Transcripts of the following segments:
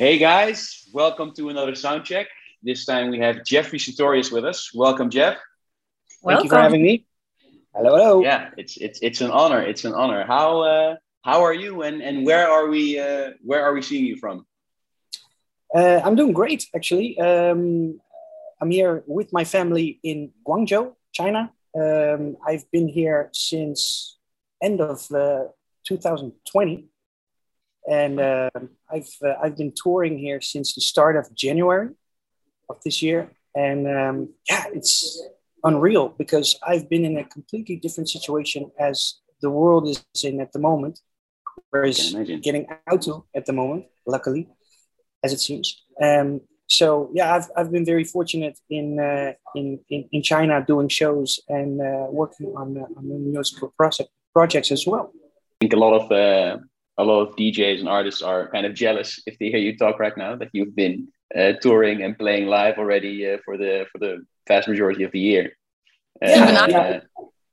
Hey guys, welcome to another sound check. This time we have Jeffrey Sutorius with us. Welcome, Jeff. Welcome. Thank you for having me. Hello, hello. Yeah, it's it's it's an honor. It's an honor. How uh, how are you and and where are we uh, where are we seeing you from? Uh, I'm doing great, actually. Um, I'm here with my family in Guangzhou, China. Um, I've been here since end of uh, 2020, and uh, I've uh, I've been touring here since the start of January of this year, and um, yeah, it's unreal because I've been in a completely different situation as the world is in at the moment, whereas getting out to at the moment, luckily, as it seems. Um, so yeah, I've, I've been very fortunate in, uh, in, in, in China doing shows and uh, working on, uh, on musical project, projects as well. I think a lot of uh, a lot of DJs and artists are kind of jealous if they hear you talk right now that you've been uh, touring and playing live already uh, for the for the vast majority of the year. yeah, yeah.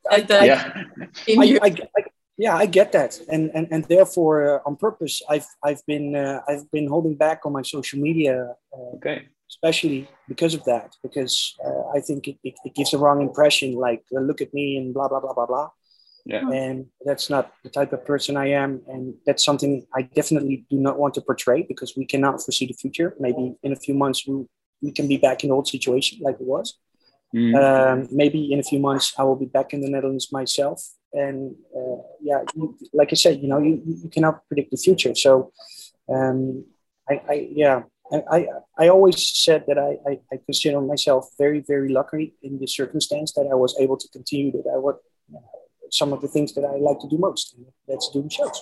I, yeah. I, I, I, yeah, I get that, and and and therefore, uh, on purpose, I've I've been uh, I've been holding back on my social media. Uh, okay. Especially because of that, because uh, I think it, it, it, gives a wrong impression. Like, uh, look at me and blah blah blah blah blah. Yeah. And that's not the type of person I am, and that's something I definitely do not want to portray because we cannot foresee the future. Maybe in a few months we we can be back in the old situation like it was. Mm. Um, maybe in a few months I will be back in the Netherlands myself, and uh, yeah, you, like I said, you know, you, you cannot predict the future. So, um, I, I yeah, I, I always said that I, I, I, consider myself very, very lucky in the circumstance that I was able to continue that I some of the things that I like to do most. That's doing shows.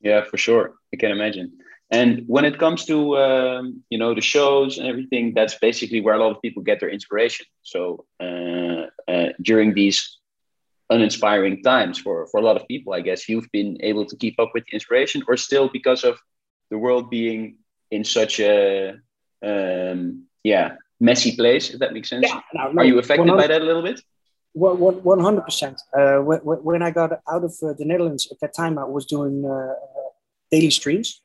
Yeah, for sure. I can imagine. And when it comes to um, you know the shows and everything, that's basically where a lot of people get their inspiration. So uh, uh, during these uninspiring times for for a lot of people, I guess you've been able to keep up with the inspiration, or still because of the world being in such a um, yeah messy place. If that makes sense. Yeah, no, no, Are you affected by that a little bit? One hundred percent. Uh, when I got out of uh, the Netherlands at that time, I was doing uh, daily streams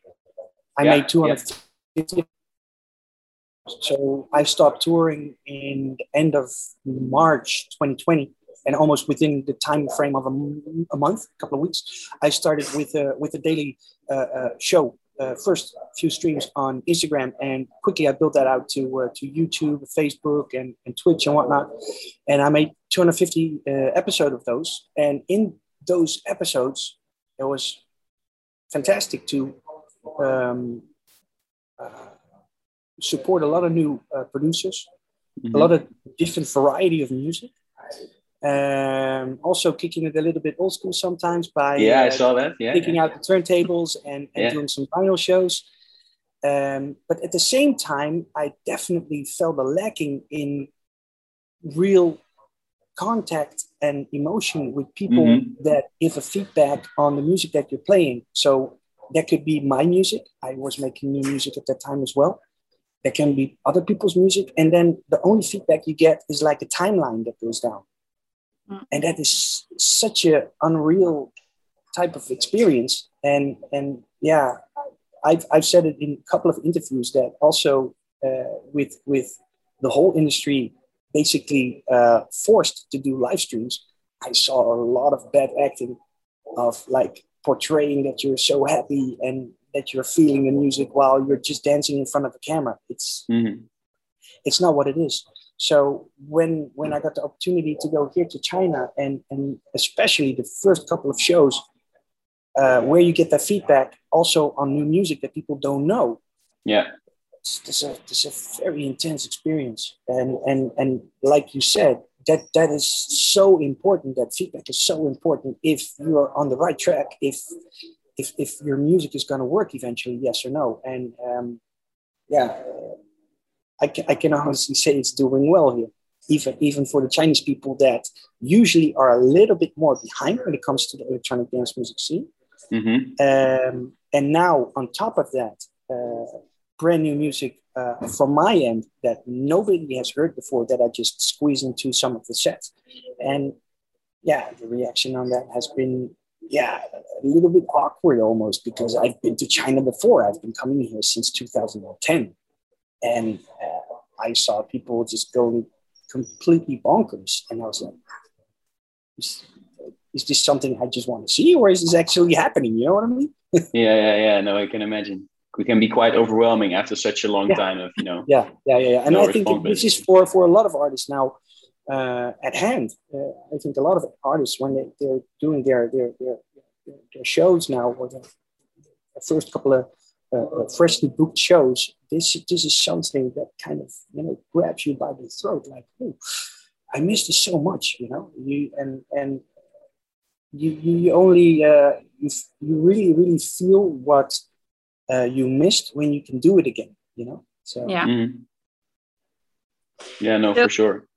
I yeah, made 250. Yeah. So I stopped touring in the end of March 2020, and almost within the time frame of a, a month, a couple of weeks, I started with a with a daily uh, uh, show. Uh, first few streams on Instagram, and quickly I built that out to uh, to YouTube, Facebook, and, and Twitch and whatnot. And I made 250 uh, episodes of those. And in those episodes, it was fantastic to um, uh, support a lot of new uh, producers, mm-hmm. a lot of different variety of music. Um, also kicking it a little bit old school sometimes by yeah, uh, I saw that. Yeah, taking yeah. out the turntables and, and yeah. doing some vinyl shows. Um, but at the same time, I definitely felt a lacking in real contact and emotion with people mm-hmm. that give a feedback on the music that you're playing. So that could be my music. I was making new music at that time as well. There can be other people's music. And then the only feedback you get is like a timeline that goes down. Mm. And that is such a unreal type of experience. And and yeah, I've, I've said it in a couple of interviews that also uh, with with the whole industry basically uh, forced to do live streams, I saw a lot of bad acting of like portraying that you're so happy and that you're feeling the music while you're just dancing in front of the camera. It's mm-hmm. it's not what it is. So when when I got the opportunity to go here to China and and especially the first couple of shows uh, where you get that feedback also on new music that people don't know. Yeah. It's, it's a, it's a very intense experience. And, and, and like you said, that that is so important that feedback is so important if you are on the right track if if, if your music is going to work eventually yes or no and um, yeah I can, I can honestly say it's doing well here even even for the chinese people that usually are a little bit more behind when it comes to the electronic dance music scene mm-hmm. um, and now on top of that uh, brand new music uh, from my end that nobody has heard before that I just squeeze into some of the sets. And yeah, the reaction on that has been yeah, a little bit awkward almost because I've been to China before. I've been coming here since 2010. And uh, I saw people just going completely bonkers. And I was like, is, is this something I just want to see or is this actually happening? You know what I mean? yeah, yeah, yeah. No, I can imagine. We can be quite overwhelming after such a long yeah. time of, you know. Yeah, yeah, yeah. yeah. And no I think this is for, for a lot of artists now uh, at hand. Uh, I think a lot of artists, when they, they're doing their, their, their, their shows now, or the, the first couple of uh, uh, freshly booked shows, this this is something that kind of you know grabs you by the throat, like, oh, I missed this so much, you know. You and and you you only uh, you, you really really feel what uh, you missed when you can do it again, you know. So yeah, mm. yeah, no, so, for sure.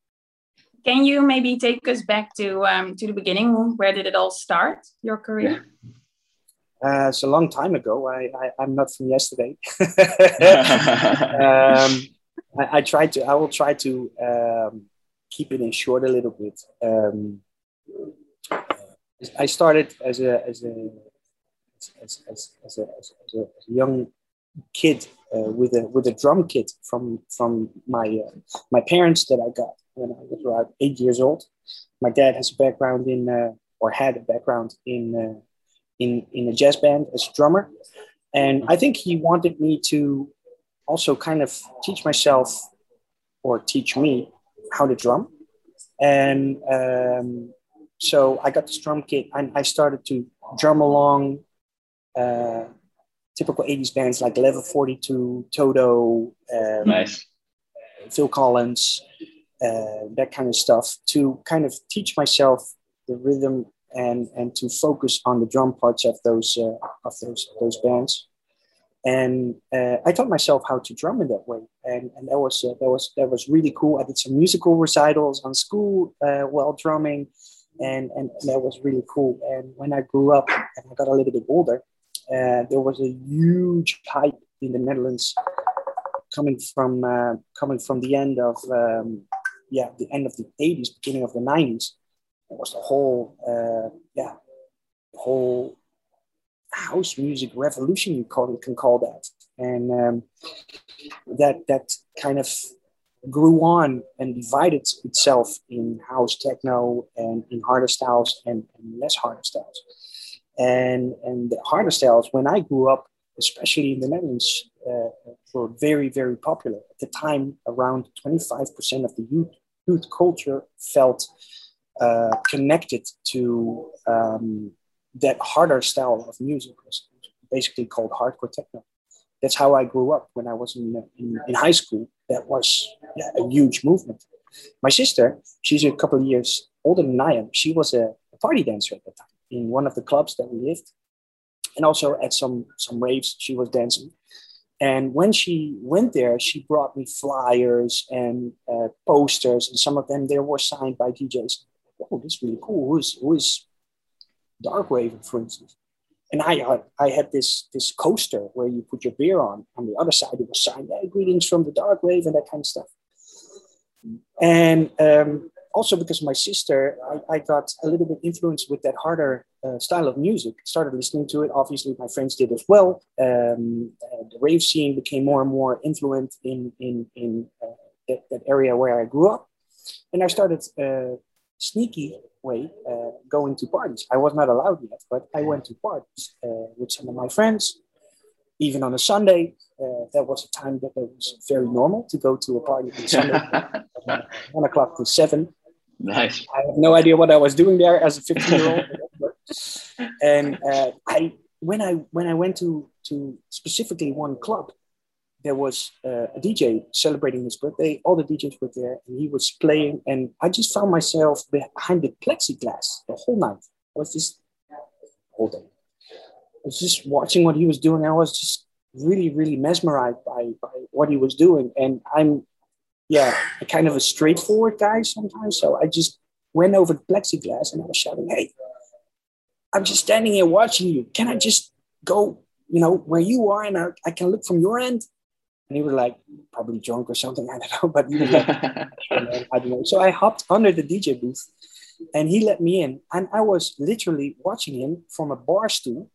Can you maybe take us back to um, to the beginning? Where did it all start? Your career? Yeah. Uh, it's a long time ago. I, I am not from yesterday. um, I, I try to. I will try to um, keep it in short a little bit. Um, I started as a as a as, as, as, a, as, a, as a young kid uh, with a with a drum kit from from my uh, my parents that I got when I was around eight years old. My dad has a background in uh, or had a background in uh, in, in a jazz band as a drummer. And I think he wanted me to also kind of teach myself or teach me how to drum. And um, so I got this drum kit and I started to drum along uh, typical 80s bands like Level 42, Toto, um, nice. Phil Collins, uh, that kind of stuff to kind of teach myself the rhythm and and to focus on the drum parts of those uh, of those those bands. And uh, I taught myself how to drum in that way, and and that was uh, that was that was really cool. I did some musical recitals on school uh, while drumming, and and that was really cool. And when I grew up and I got a little bit older, uh, there was a huge hype in the Netherlands coming from uh, coming from the end of um, yeah the end of the 80s beginning of the 90s it was the whole uh, yeah whole house music revolution you call can call that. And um, that that kind of grew on and divided itself in house techno and in harder styles and, and less harder styles. And and the harder styles when i grew up especially in the netherlands uh, were very very popular. At the time around 25% of the youth youth culture felt uh, connected to um, that harder style of music, basically called hardcore techno. That's how I grew up when I was in, in, in high school. That was yeah, a huge movement. My sister, she's a couple of years older than I am. She was a, a party dancer at the time in one of the clubs that we lived, and also at some some raves she was dancing. And when she went there, she brought me flyers and uh, posters, and some of them they were signed by DJs oh, this is really cool. Who is who is Dark-Raven, for instance? And I uh, I had this this coaster where you put your beer on. On the other side, it was signed, hey, "Greetings from the Dark-Raven," that kind of stuff. And um, also because my sister, I, I, got a little bit influenced with that harder uh, style of music. Started listening to it. Obviously, my friends did as well. Um, uh, the rave scene became more and more influent in in in uh, that, that, area where I grew up, and I started uh, sneaky way uh, going to parties. I was not allowed yet, but I went to parties uh, with some of my friends. Even on a Sunday, uh, that was a time that it was very normal to go to a party on Sunday, one o'clock to seven. Nice. I have no idea what I was doing there as a 15 year old. and uh, I, when I when I went to to specifically one club, there was uh, a DJ celebrating his birthday. All the DJs were there, and he was playing. And I just found myself behind the plexiglass the whole night. I was just whole day. I was just watching what he was doing. I was just really, really mesmerized by, by what he was doing. And I'm, yeah, a kind of a straightforward guy sometimes. So I just went over the plexiglass and I was shouting, "Hey, I'm just standing here watching you. Can I just go, you know, where you are, and I, I can look from your end?" And he was like probably drunk or something. I don't know, but like, I don't know. So I hopped under the DJ booth And he let me in, and I was literally watching him from a bar stool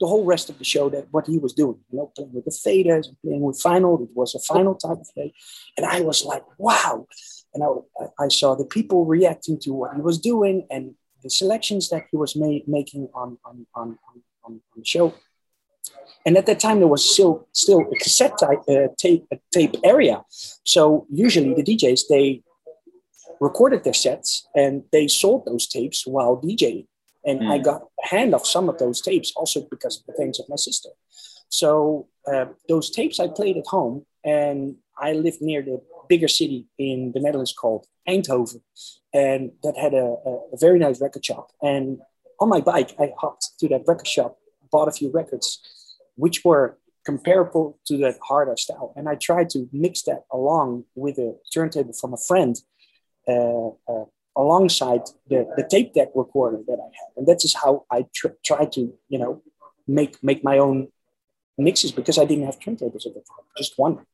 the whole rest of the show that what he was doing, you know, playing with the faders and playing with vinyl. It was a vinyl type of play. And I was like, wow. And I, I saw the people reacting to what he was doing and the selections that he was made, making on, on, on, on, on the show. And at that time, there was still still a cassette type, uh, tape a tape area. So usually the DJs they recorded their sets and they sold those tapes while DJing. And mm. I got a hand of some of those tapes also because of the thanks of my sister. So uh, those tapes I played at home, and I lived near the bigger city in the Netherlands called Eindhoven, and that had a, a very nice record shop. And on my bike, I hopped to that record shop, bought a few records, which were comparable to that harder style. And I tried to mix that along with a turntable from a friend uh, uh, alongside the, the tape deck recorder that I had. And that is how I tr- try to, you know, make make my own mixes because I didn't have turntables at the time, just one.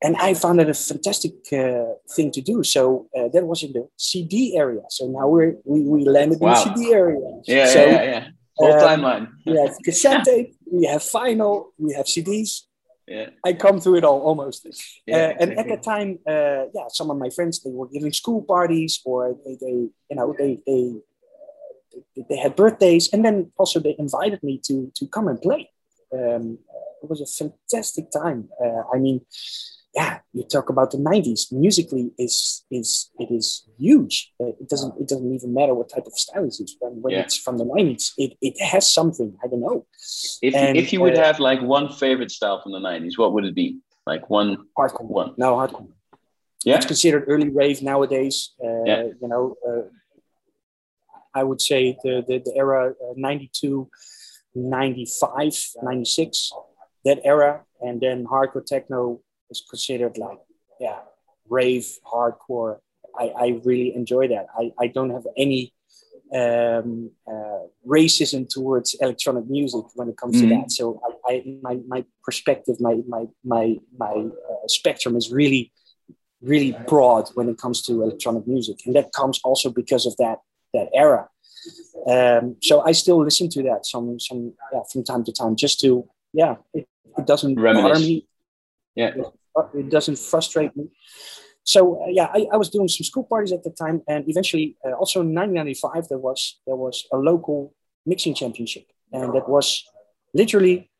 And I found it a fantastic uh, thing to do. So uh, that was in the CD area. So now we're, we, we landed wow. in the CD area. Yeah, so, yeah, yeah, yeah. Whole um, timeline. have cassette tape, we have vinyl, we have CDs, yeah. I come through it all almost. Yeah, uh, and at the time, uh, yeah, some of my friends they were giving school parties, or they, they you know, they, they they had birthdays, and then also they invited me to to come and play. Um, it was a fantastic time. Uh, I mean, yeah, you talk about the '90s. Musically, is is it is huge. It doesn't it doesn't even matter what type of style it is. When, when yeah. it's from the '90s, it, it has something. I don't know. If and, if you would uh, have like one favorite style from the '90s, what would it be? Like one hardcore. One. No hardcore. Yeah, it's considered early rave nowadays. Uh, yeah. You know, uh, I would say the the, the era uh, '92, '95, '96, that era, and then hardcore techno is considered like yeah rave hardcore. I, I really enjoy that. I, I don't have any um, uh, racism towards electronic music when it comes mm-hmm. to that. So I, I, my, my perspective my my my, my uh, spectrum is really really broad when it comes to electronic music. And that comes also because of that that era. Um, so I still listen to that some some yeah, from time to time just to yeah it, it doesn't Reminisce. bother me yeah it doesn't frustrate me. So uh, yeah, I, I, was doing some school parties at the time, and eventually, uh, also in 1995, there was there was a local mixing championship, and that was literally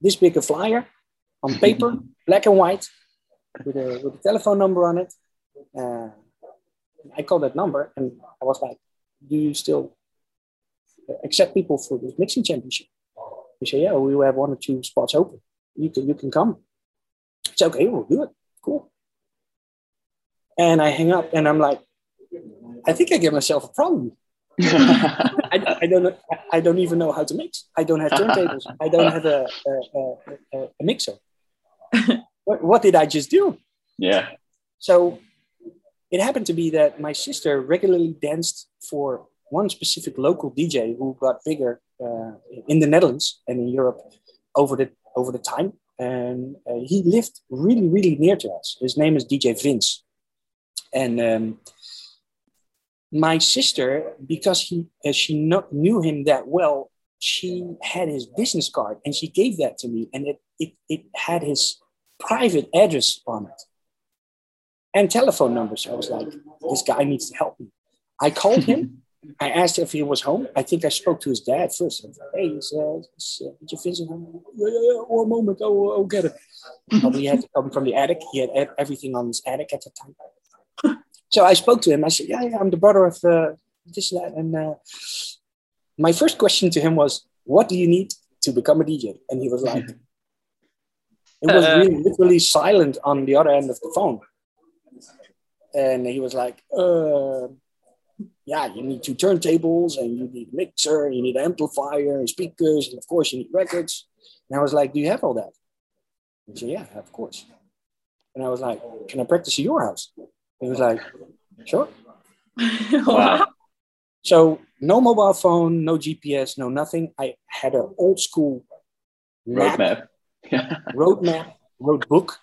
this big a flyer on paper, black and white, with a with a telephone number on it. Uh, I called that number, and I was like, "Do you still accept people for this mixing championship?" They say, "Yeah, we have one or two spots open. You can you can come." It's okay, we'll do it. Cool. And I hang up and I'm like, I think I gave myself a problem. I, I, don't. I don't even know how to mix. I don't have turntables. I don't have a, a, a, a mixer. what, what did I just do? Yeah. So it happened to be that my sister regularly danced for one specific local DJ who got bigger uh, in the Netherlands and in Europe over the over the time and uh, he lived really, really near to us. His name is DJ Vince. And um, my sister, because he, uh, she not, knew him that well, she had his business card and she gave that to me. And it, it, it had his private address on it and telephone numbers. I was like, this guy needs to help me. I called him I asked if he was home. I think I spoke to his dad first. Like, hey, is, uh, is, uh, did you visit him? Yeah, yeah, yeah. One moment. Oh, I'll get it. Probably he had to come from the attic. He had everything on his attic at the time. So I spoke to him. I said, yeah, yeah I'm the brother of uh, this lad. And uh, my first question to him was, what do you need to become a DJ? And he was like, it was uh, really literally silent on the other end of the phone. And he was like, uh, yeah, you need two turntables and you need a mixer, you need an amplifier and speakers, and of course you need records. And I was like, Do you have all that? He said, Yeah, of course. And I was like, Can I practice at your house? He was like, Sure. wow. So no mobile phone, no GPS, no nothing. I had an old school roadmap, roadmap, road book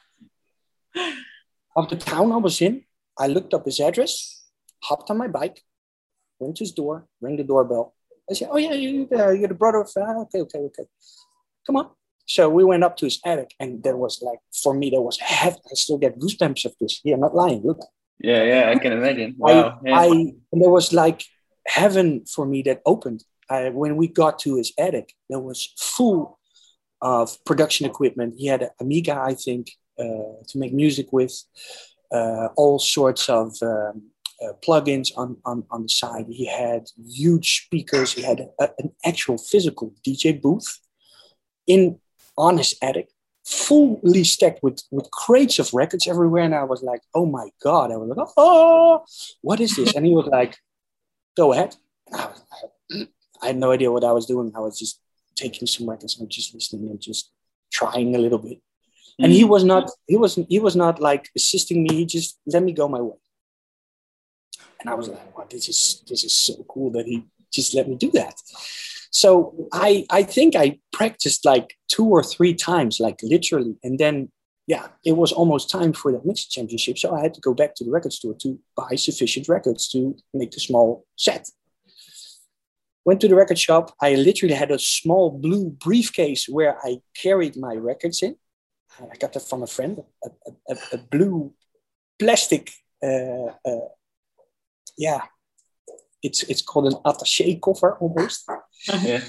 of the town I was in. I looked up his address hopped on my bike, went to his door, ring the doorbell. I said, "Oh yeah, you, uh, you're the brother of uh, okay, okay, okay. Come on." So we went up to his attic, and there was like for me there was heaven. I still get goosebumps of this. Yeah, I'm not lying. Look. Yeah, yeah, I can imagine. Wow. I, yeah. I and there was like heaven for me that opened. I, when we got to his attic, there was full of production equipment. He had an Amiga, I think, uh, to make music with, uh, all sorts of um, uh, plugins on, on, on the side. He had huge speakers. He had a, an actual physical DJ booth in on his attic, fully stacked with, with crates of records everywhere. And I was like, oh my God. I was like, oh, what is this? And he was like, go ahead. I, was, I, had no idea what I was doing. I was just taking some records and just listening and just trying a little bit. And he was not, he wasn't, he was not like assisting me. He just let me go my way. And I was like, wow, this is, this is so cool that he just let me do that. So I, I think I practiced like two or three times, like literally. And then, yeah, it was almost time for that mixed championship. So I had to go back to the record store to buy sufficient records to make the small set. Went to the record shop. I literally had a small blue briefcase where I carried my records in. I got that from a friend, a, a, a blue plastic, uh, uh, yeah, it's it's called an attaché cover almost. Yeah.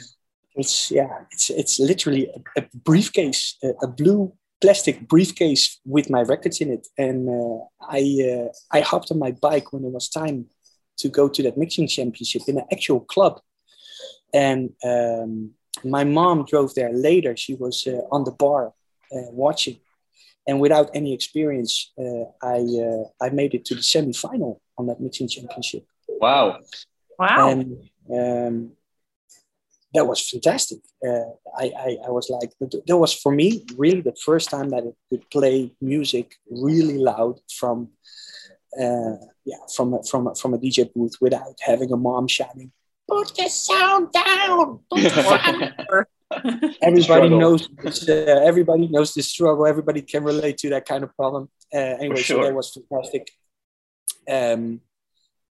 It's yeah, it's it's literally a, a briefcase, a, a, blue plastic briefcase with my records in it, and uh, I uh, I hopped on my bike when it was time to go to that mixing championship in an actual club, and um, my mom drove there later. She was uh, on the bar uh, watching, and without any experience, uh, I uh, I made it to the semi final on that mixing championship. Wow. Wow. And um, that was fantastic. Uh, I, I, I, was like, that was for me really the first time that I could play music really loud from, uh, yeah, from a, from a, from a DJ booth without having a mom shouting, "Put the sound down!" everybody knows. This, uh, everybody knows this struggle. Everybody can relate to that kind of problem. Uh, anyway, sure. so that was fantastic. Um,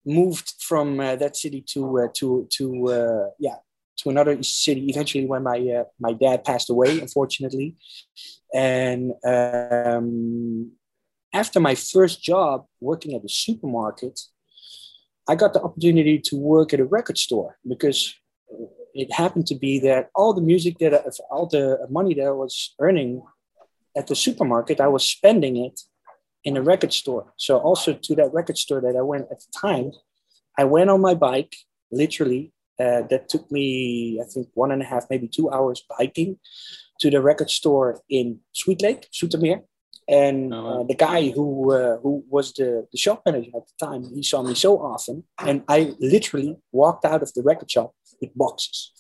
moved from uh, that city to uh, to to uh, yeah to another city eventually when my uh, my dad passed away unfortunately. And um, after my first job working at the supermarket i got the opportunity to work at a record store because it happened to be that all the music that all the money that i was earning at the supermarket i was spending it in a record store. So also to that record store that I went at the time, I went on my bike, literally. Uh, that took me, I think, one and a half, maybe two hours biking to the record store in Sweet Lake, Zoetermeer. And uh, the guy who uh, who was the, the shop manager at the time, he saw me so often, and I literally walked out of the record shop with boxes.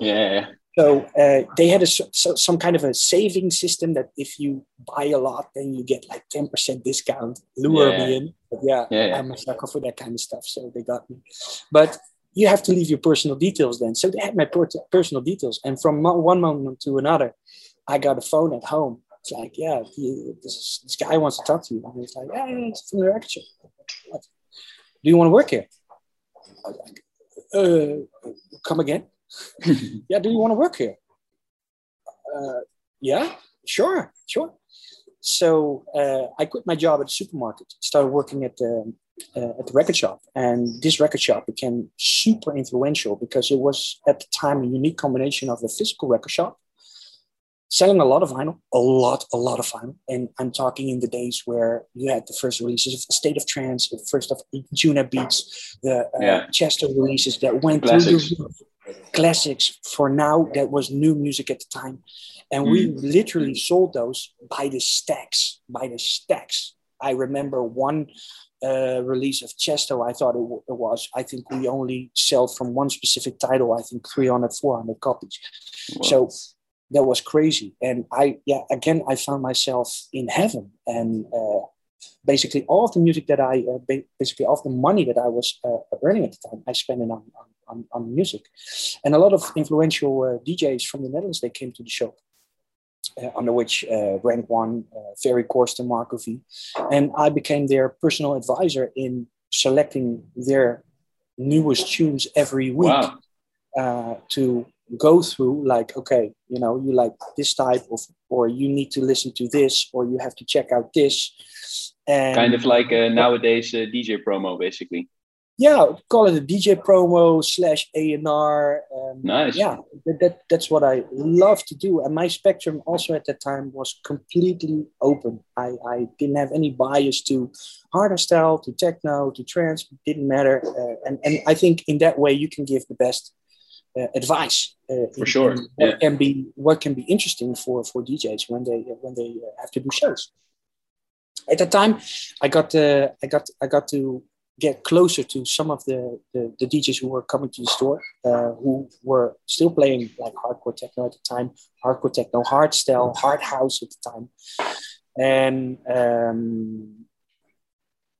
Yeah. So uh, they had a, so, some kind of a saving system that if you buy a lot, then you get like 10% discount. Lure yeah. me in. But yeah, yeah, I'm a sucker for that kind of stuff. So they got me. But you have to leave your personal details then. So they had my per- personal details. And from mo- one moment to another, I got a phone at home. It's like, yeah, he, this, this, guy wants to talk to you. And he's like, yeah, it's from the record. Do you want to work here? I was like, uh, come again? yeah, do you want to work here? Uh, yeah, sure, sure. So uh, I quit my job at the supermarket, started working at the, uh, at the record shop. And this record shop became super influential because it was at the time a unique combination of a physical record shop selling a lot of vinyl, a lot, a lot of vinyl. And I'm talking in the days where you had the first releases of State of Trance, the first of Anjunabeats, the uh, yeah. Tiësto releases that went Classics. through the classics for now that was new music at the time. And mm. we literally sold those by the stacks by the stacks. I remember one uh, release of Tiësto. I thought it, it, was i think we only sell from one specific title i think 300 400 copies. So that was crazy. And i yeah again i found myself in heaven. And uh, basically all of the music that i uh, basically all of the money that i was uh, earning at the time i spent it on, on on, on music. And a lot of influential uh, DJs from the Netherlands, they came to the show. Uh, under which uh, rank one, uh, Ferry Corsten, Marco V. And I became their personal advisor in selecting their newest tunes every week wow. uh, to go through like okay you know you like this type of or you need to listen to this or you have to check out this and kind of like nowadays uh, dj promo basically yeah call it a dj promo slash a&r um, nice. yeah that, that, that's what i love to do. And my spectrum also at that time was completely open. I, I didn't have any bias to harder style to techno to trance didn't matter. Uh, and, and i think in that way you can give the best uh, advice uh, for in, sure in what yeah. can be what can be interesting for for djs when they when they uh, have to do shows. At that time i got uh, i got i got to get closer to some of the, the, the DJs who were coming to the store, uh, who were still playing like hardcore techno at the time, hardcore techno, hardstyle, hard house at the time. And um,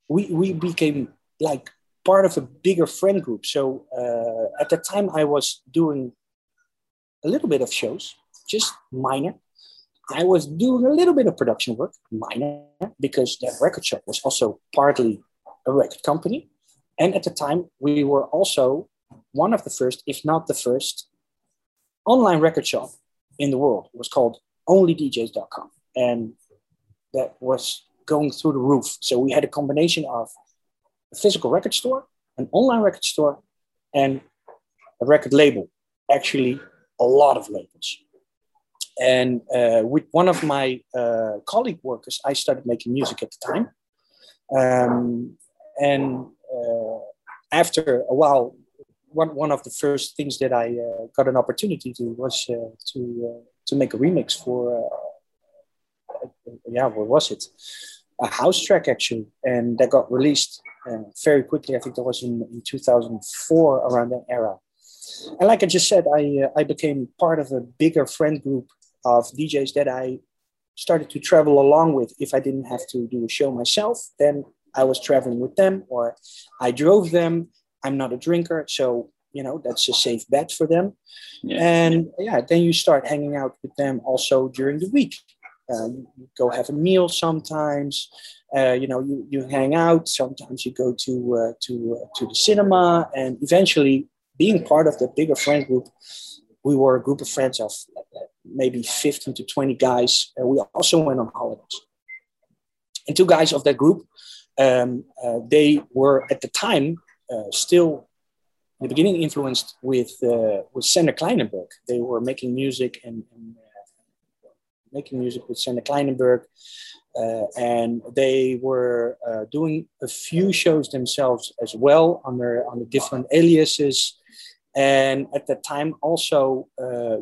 we, we became like part of a bigger friend group. So uh, at the time, I was doing a little bit of shows, just minor. I was doing a little bit of production work, minor, because that record shop was also partly a record company. And at the time, we were also one of the first, if not the first, online record shop in the world. It was called onlydjs.com. And that was going through the roof. So we had a combination of a physical record store, an online record store, and a record label. Actually, a lot of labels. And uh, with one of my uh, colleague workers, I started making music at the time. Um, and uh, after a while, one, one of the first things that I uh, got an opportunity to was uh, to to make a remix for yeah, what was it? A house track actually, and that got released uh, very quickly. I think that was in, in 2004 around that era. And like I just said, I uh, I became part of a bigger friend group of DJs that I started to travel along with. If I didn't have to do a show myself, then I was traveling with them or I drove them. I'm not a drinker, so you know that's a safe bet for them. Yeah. And yeah, then you start hanging out with them also during the week. Uh, you go have a meal sometimes. Uh, you know, you, you hang out. Sometimes you go to uh, to uh, to the cinema, and eventually, being part of the bigger friend group, we were a group of friends of maybe 15 to 20 guys. And we also went on holidays. And two guys of that group um, uh, they were at the time uh, still in the beginning influenced with uh, with Sander Kleinenberg. They were making music and, and uh, making music with Sander Kleinenberg, uh, and they were uh, doing a few shows themselves as well under under different aliases. And at that time, also,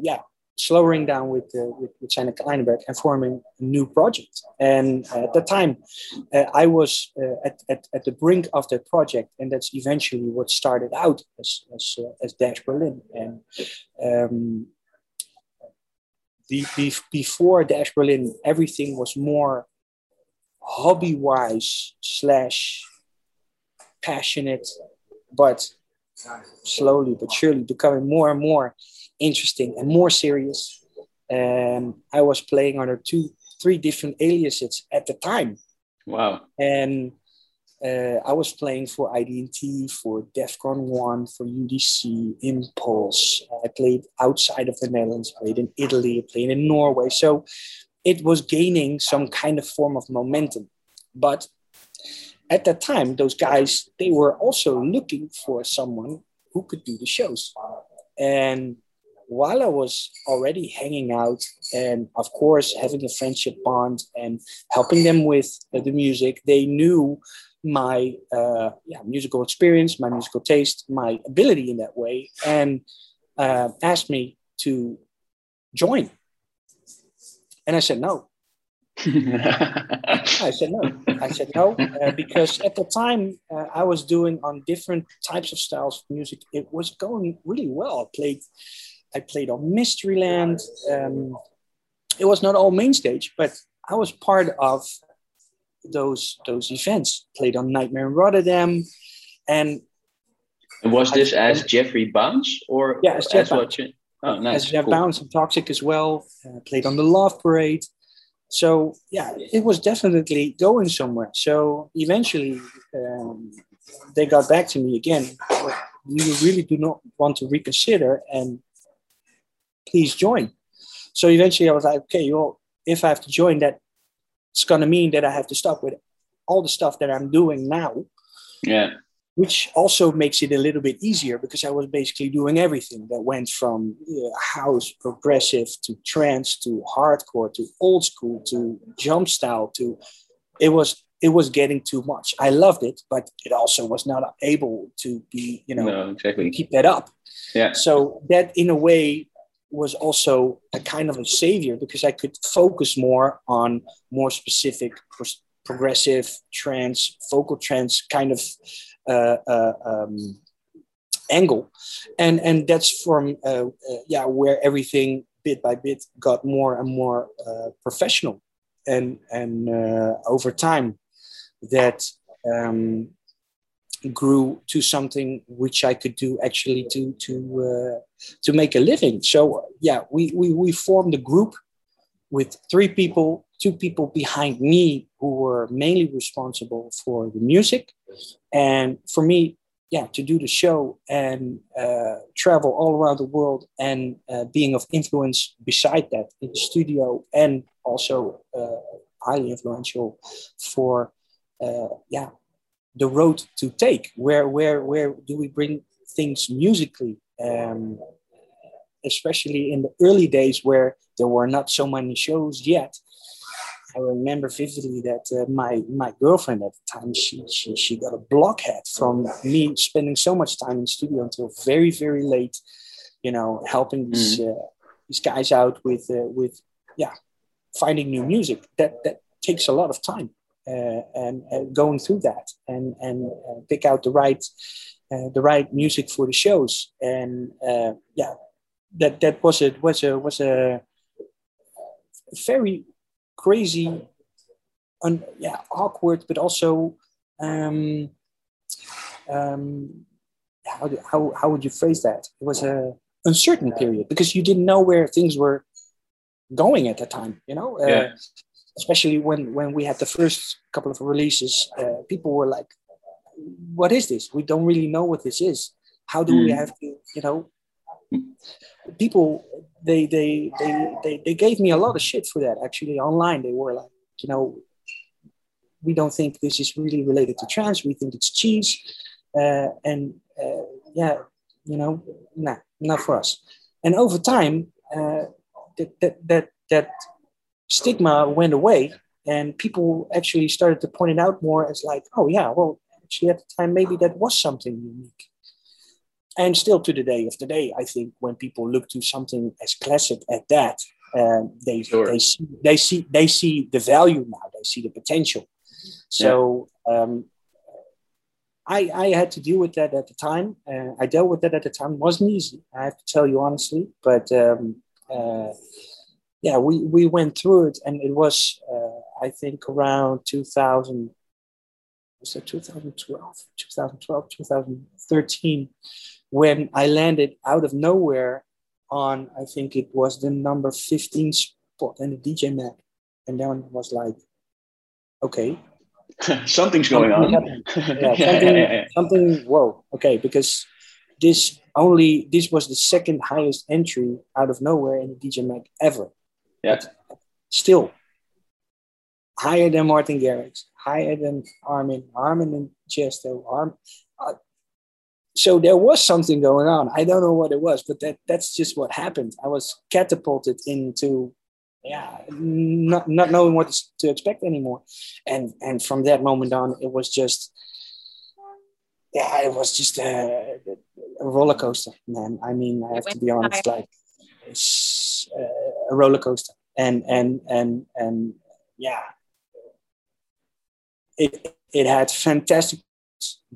yeah, slowing down with, uh, with, with Sander Kleinenberg and forming a new project. And uh, at the time, uh, I was uh, at, at, at the brink of that project, and that's eventually what started out as, as, uh, as Dash Berlin. And um, the, the, before Dash Berlin, everything was more hobby wise slash passionate, but slowly but surely becoming more and more interesting and more serious. Um, I was playing under two, three different aliases at the time. Wow. And uh, I was playing for ID&T, for Defqon.1, for UDC, Impulse. I played outside of the Netherlands, played in Italy, played in Norway. So it was gaining some kind of form of momentum. But at that time, those guys, they were also looking for someone who could do the shows. And while I was already hanging out and, of course, having a friendship bond and helping them with uh, the music, they knew my uh, yeah, musical experience, my musical taste, my ability in that way, and uh, asked me to join. And I said no. I said no. I said no uh, because at the time uh, I was doing on different types of styles of music. It was going really well. I played I played on Mysteryland. Um, it was not all main stage, but I was part of those those events. Played on Nightmare in Rotterdam, and. And was this I, as Jeffrey Bounce or yeah, as, Jeff as You, oh, nice. As Jeff cool. Bounce and Toxic as well. Uh, played on the Love Parade. So yeah, it was definitely going somewhere. So eventually, um, they got back to me again. You really do not want to reconsider, and please join. So eventually, I was like, okay, well, if I have to join, that it's gonna mean that I have to stop with all the stuff that I'm doing now. Yeah. Which also makes it a little bit easier because I was basically doing everything that went from uh, house, progressive to trance to hardcore to old school to jump style to it was it was getting too much. I loved it, but it also was not able to be, you know, no, exactly. keep that up. Yeah. So that in a way was also a kind of a savior because I could focus more on more specific progressive trance, vocal trance kind of uh, uh, um, angle, and and that's from uh, uh, yeah where everything bit by bit got more and more uh, professional, and and uh, over time that um, grew to something which I could do actually to to uh, to make a living. So yeah, we we we formed a group with three people, two people behind me who were mainly responsible for the music, and for me, yeah, to do the show and uh, travel all around the world and uh, being of influence beside that in the studio and also uh, highly influential for uh, yeah the road to take? Where where where do we bring things musically um, especially in the early days where there were not so many shows yet? I remember vividly that uh, my my girlfriend at the time she, she she got a blockhead from me spending so much time in studio until very very late you know helping these mm. uh, these guys out with uh, with yeah finding new music. That that takes a lot of time uh, and, and, going through that and and uh, pick out the right uh, the right music for the shows. And yeah that that was a was a was a very crazy and yeah awkward but also um, um, how, how, how would you phrase that? It was a uncertain period because you didn't know where things were going at the time you know? Yeah especially when when we had the first couple of releases, uh, people were like, "What is this? We don't really know what this is. How do mm. we hmm. have to, you know?" People they, they they they they gave me a lot of shit for that. Actually, online they were like, you know, we don't think this is really related to trance. We think it's cheese, uh, and uh, yeah, you know, nah, not for us. And over time, uh, that that that that stigma went away and people actually started to point it out more as like, oh yeah, well, actually at the time maybe that was something unique. And still to the day of the day, I think when people look to something as classic at that, um, they sure. they see they see they see the value now. They see the potential. So yeah. um, I I had to deal with that at the time. Uh, I dealt with that at the time. It wasn't easy. I have to tell you honestly, but. Um, uh, yeah, we, we went through it, and it was uh, I think around 2000. Was it 2012, 2012, 2013, when I landed out of nowhere on I think it was the number 15 spot in the DJ Mag, and then it was like, okay, something's going something on. yeah, something, yeah, yeah, something. Whoa, okay, because this only this was the second highest entry out of nowhere in the DJ Mag ever. Yeah. Still higher than Martin Garrix, higher than Armin, Armin and Tiësto, Arm. Uh, so there was something going on. I don't know what it was, but that that's just what happened. I was catapulted into yeah, not not knowing what to expect anymore, and and from that moment on, it was just yeah, it was just a, a roller coaster, man. I mean, I have to be honest, like it's a roller coaster, and and and and yeah, it it had fantastic,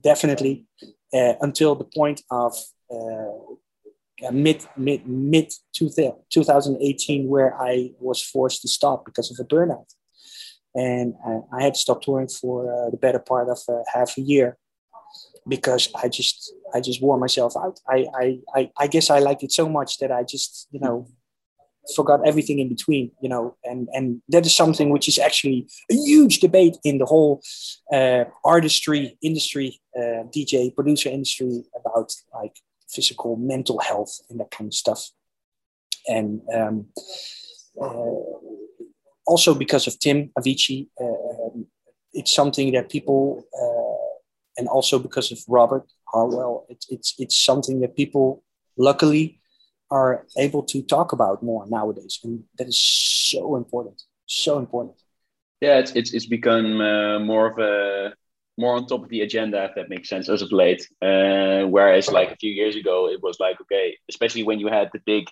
definitely, uh, until the point of uh, mid mid mid 2018, where I was forced to stop because of a burnout, and I, I had to stop touring for uh, the better part of uh, half a year because I just I just wore myself out. I, I I I guess I liked it so much that I just you know forgot everything in between, you know, and and that is something which is actually a huge debate in the whole uh, artistry industry, uh, DJ producer industry about like physical, mental health, and that kind of stuff. And um, uh, also because of Tim Avicii, uh, it's something that people, uh, and also because of Robert Hardwell, it's it's it's something that people luckily are able to talk about more nowadays, and that is so important, so important. Yeah, it's it's, it's become uh, more of a more on top of the agenda, if that makes sense, as of late. Uh, whereas like a few years ago, it was like okay, especially when you had the big,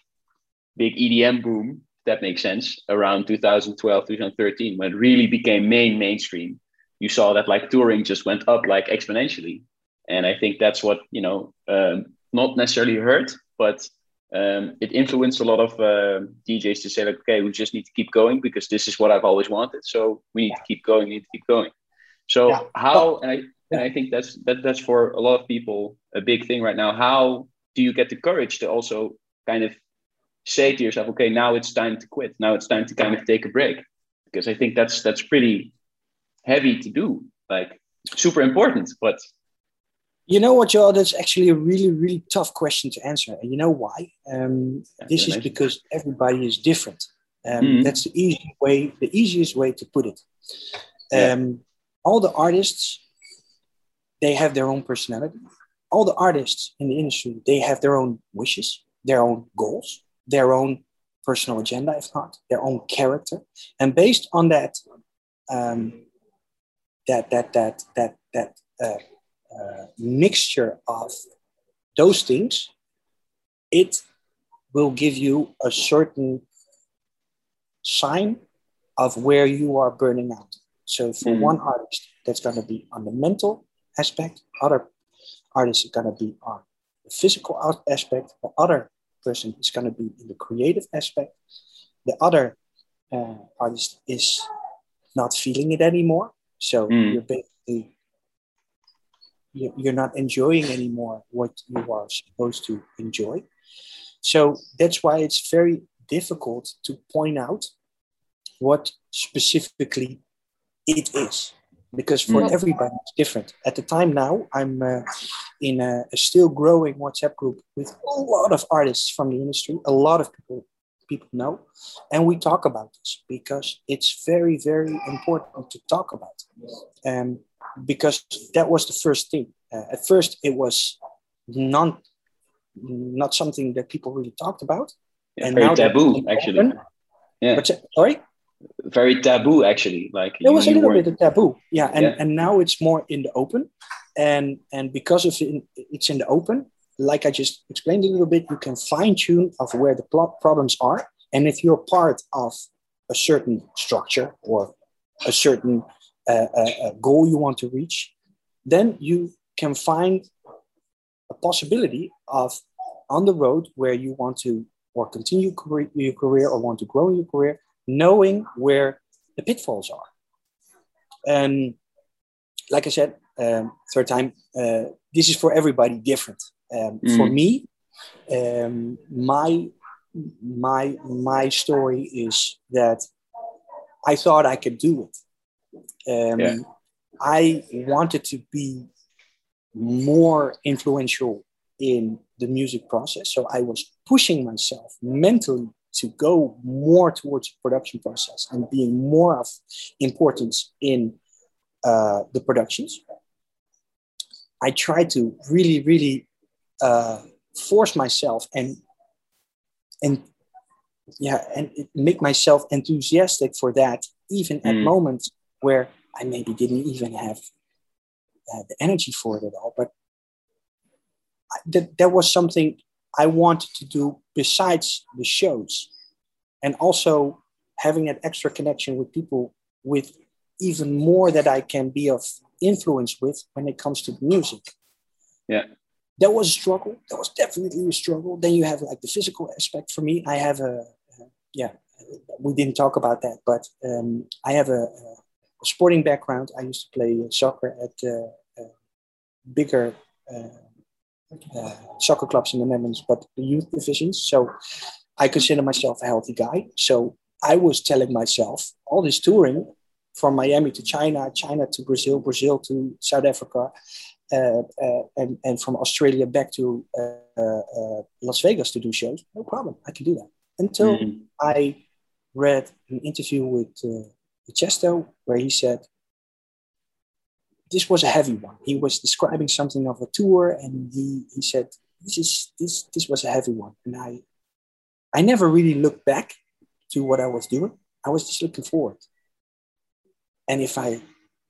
big EDM boom, that makes sense, around 2012, 2013, when it really became main mainstream. You saw that like touring just went up like exponentially, and I think that's what you know, um, not necessarily hurt, but um, it influenced a lot of uh, DJs to say like, okay, we just need to keep going because this is what I've always wanted. So we need yeah. to keep going, need to keep going. So yeah. how, and I, and I think that's that that's for a lot of people a big thing right now. How do you get the courage to also kind of say to yourself, okay, now it's time to quit. Now it's time to kind of take a break, because I think that's that's pretty heavy to do. Like super important, but you know what, Joel? That's actually a really, really tough question to answer. And you know why? Um, this is because everybody is different. Um, mm-hmm. That's the easy way, the easiest way to put it. Um, yeah. All the artists, they have their own personality. All the artists in the industry, they have their own wishes, their own goals, their own personal agenda, if not their own character. And based on that, um, that that that that that uh, uh, mixture of those things, it will give you a certain sign of where you are burning out. So for mm-hmm. one artist, that's going to be on the mental aspect. Other artists are going to be on the physical aspect. The other person is going to be in the creative aspect. The other uh, artist is not feeling it anymore. So mm. you're basically you're not enjoying anymore what you are supposed to enjoy. So that's why it's very difficult to point out what specifically it is because for mm. everybody it's different. At the time now, I'm uh, in a, a, still growing WhatsApp group with a lot of artists from the industry. A lot of people people know, and we talk about this because it's very very important to talk about. Um, because that was the first thing. Uh, at first, it was non, not something that people really talked about. Yeah, and very now taboo, actually. Open, yeah. sorry? Very taboo, actually. Like it was a little bit of taboo, yeah. And yeah. and now it's more in the open, and and because of it, it's in the open. Like I just explained a little bit, you can fine tune of where the problems are, and if you're part of a certain structure or a certain a, a, goal you want to reach, then you can find a possibility of on the road where you want to or continue career, your career or want to grow your career, knowing where the pitfalls are. And like I said, um, third time, uh, this is for everybody different. Um, mm. For me, um, my my my story is that I thought I could do it. Um, yeah. I wanted to be more influential in the music process. So I was pushing myself mentally to go more towards the production process and being more of importance in uh, the productions. I tried to really, really uh, force myself and and yeah, and make myself enthusiastic for that, even at mm. moments where I maybe didn't even have uh, the energy for it at all. But I, that, that was something I wanted to do besides the shows. And also having that extra connection with people with even more that I can be of influence with when it comes to music. Yeah. That was a struggle. That was definitely a struggle. Then you have like the physical aspect for me. I have a, uh, yeah, we didn't talk about that, but um, I have a, a sporting background. I used to play soccer at uh, uh, bigger uh, soccer clubs in the Netherlands, but the youth divisions. So I consider myself a healthy guy. So I was telling myself all this touring from Miami to China, China to Brazil, Brazil to South Africa, uh, uh, and, and from Australia back to uh, Las Vegas to do shows. No problem. I can do that. Until mm-hmm. I read an interview with, uh, with Tiësto where he said, this was a heavy one. He was describing something of a tour and he, he said, this is this this was a heavy one. And I I never really looked back to what I was doing. I was just looking forward. And if I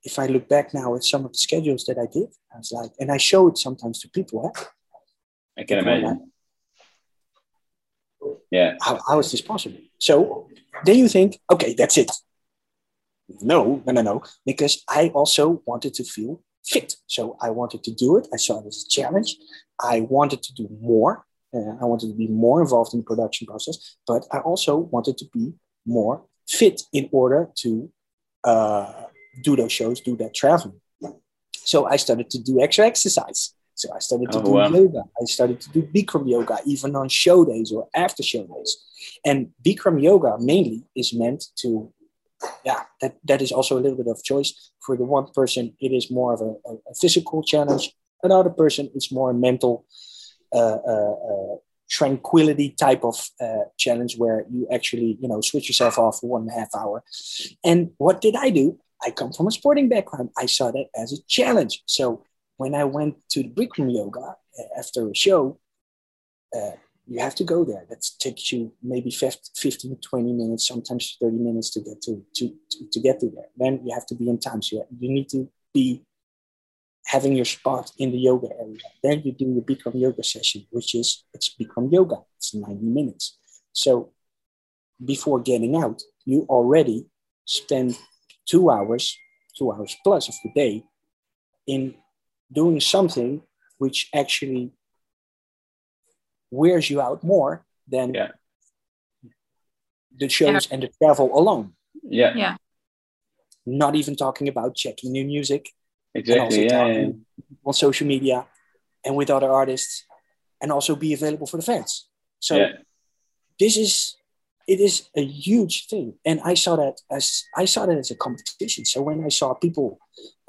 if I look back now at some of the schedules that I did, I was like, and I show it sometimes to people. Eh? I can imagine. yeah. How, how is this possible? So then you think, okay, that's it. No, no, no, no, because I also wanted to feel fit. So I wanted to do it. I saw it as a challenge. I wanted to do more. Uh, I wanted to be more involved in the production process, but I also wanted to be more fit in order to uh, do those shows, do that traveling. So I started to do extra exercise. So I started to oh, do wow. yoga. I started to do Bikram yoga, even on show days or after show days. And Bikram yoga mainly is meant to, yeah, that, that is also a little bit of choice. For the one person, it is more of a, a, physical challenge. Another person, it's more a mental uh, uh, uh tranquility type of uh, challenge where you actually, you know, switch yourself off for one and a half hour. And what did I do? I come from a sporting background. I saw that as a challenge. So when I went to the Bikram yoga uh, after a show, uh, you have to go there. That takes you maybe 15, 20 minutes, sometimes 30 minutes to get to, to, to, to get to there. Then you have to be in time. So you need to be having your spot in the yoga area. Then you do your Bikram yoga session, which is it's Bikram yoga. It's 90 minutes. So before getting out, you already spend two hours, two hours plus of the day in doing something which actually wears you out more than yeah. the shows yeah. and the travel alone. Yeah. Yeah. Not even talking about checking new music, Exactly. Yeah, yeah, On social media and with other artists, and also be available for the fans. So yeah. this is it is a huge thing, and I saw that as I saw that as a competition. So when I saw people.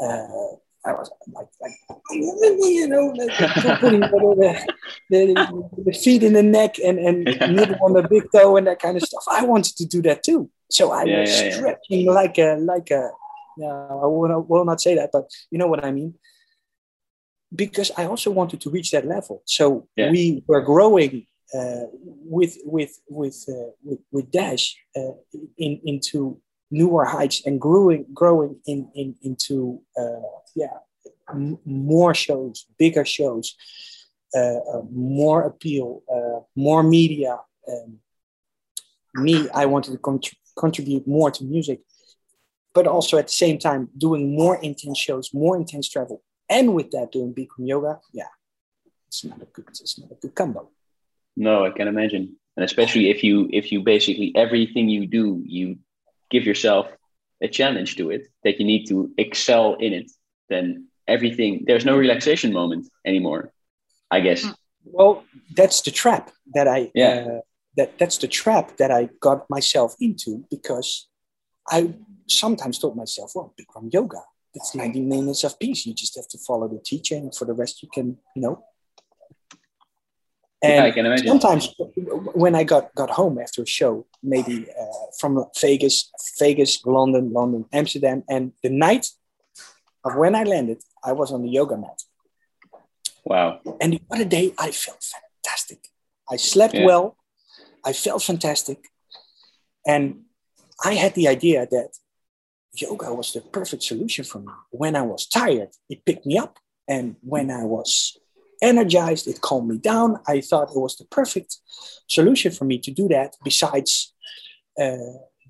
Uh, I was like, like you know, putting the, the, the, feet in the neck and, and yeah. nibble on the big toe and that kind of stuff. I wanted to do that too. So I yeah, was yeah, stretching like a like a yeah, I will not, will not say that, but you know what I mean. Because I also wanted to reach that level. So we were growing uh, with with with, uh, with with Dash uh, in into newer heights and growing growing in, in into uh, yeah m- more shows, bigger shows, uh, uh, more appeal, more media. Um, me, I wanted to con- contribute more to music but also at the same time doing more intense shows, more intense travel, and with that doing Bikram yoga, yeah, it's not a good, it's not a good combo. No, I can imagine, and especially if you if you basically everything you do, you give yourself a challenge to it that you need to excel in it. Then everything there's no relaxation moment anymore. I guess. Hmm. Well, that's the trap that I yeah. Uh, that that's the trap that I got myself into because I sometimes told myself, well, Bikram yoga, it's 90 minutes of peace. You just have to follow the teacher, and for the rest, you can, you know. And yeah, I can imagine. sometimes when I got, got home after a show, maybe uh, from Vegas, Vegas, London, London, Amsterdam, and the night of when I landed, I was on the yoga mat. Wow. And the other day, I felt fantastic. I slept yeah. well. I felt fantastic. And I had the idea that yoga was the perfect solution for me. When I was tired, it picked me up. And when I was energized, it calmed me down. I thought it was the perfect solution for me to do that, besides uh,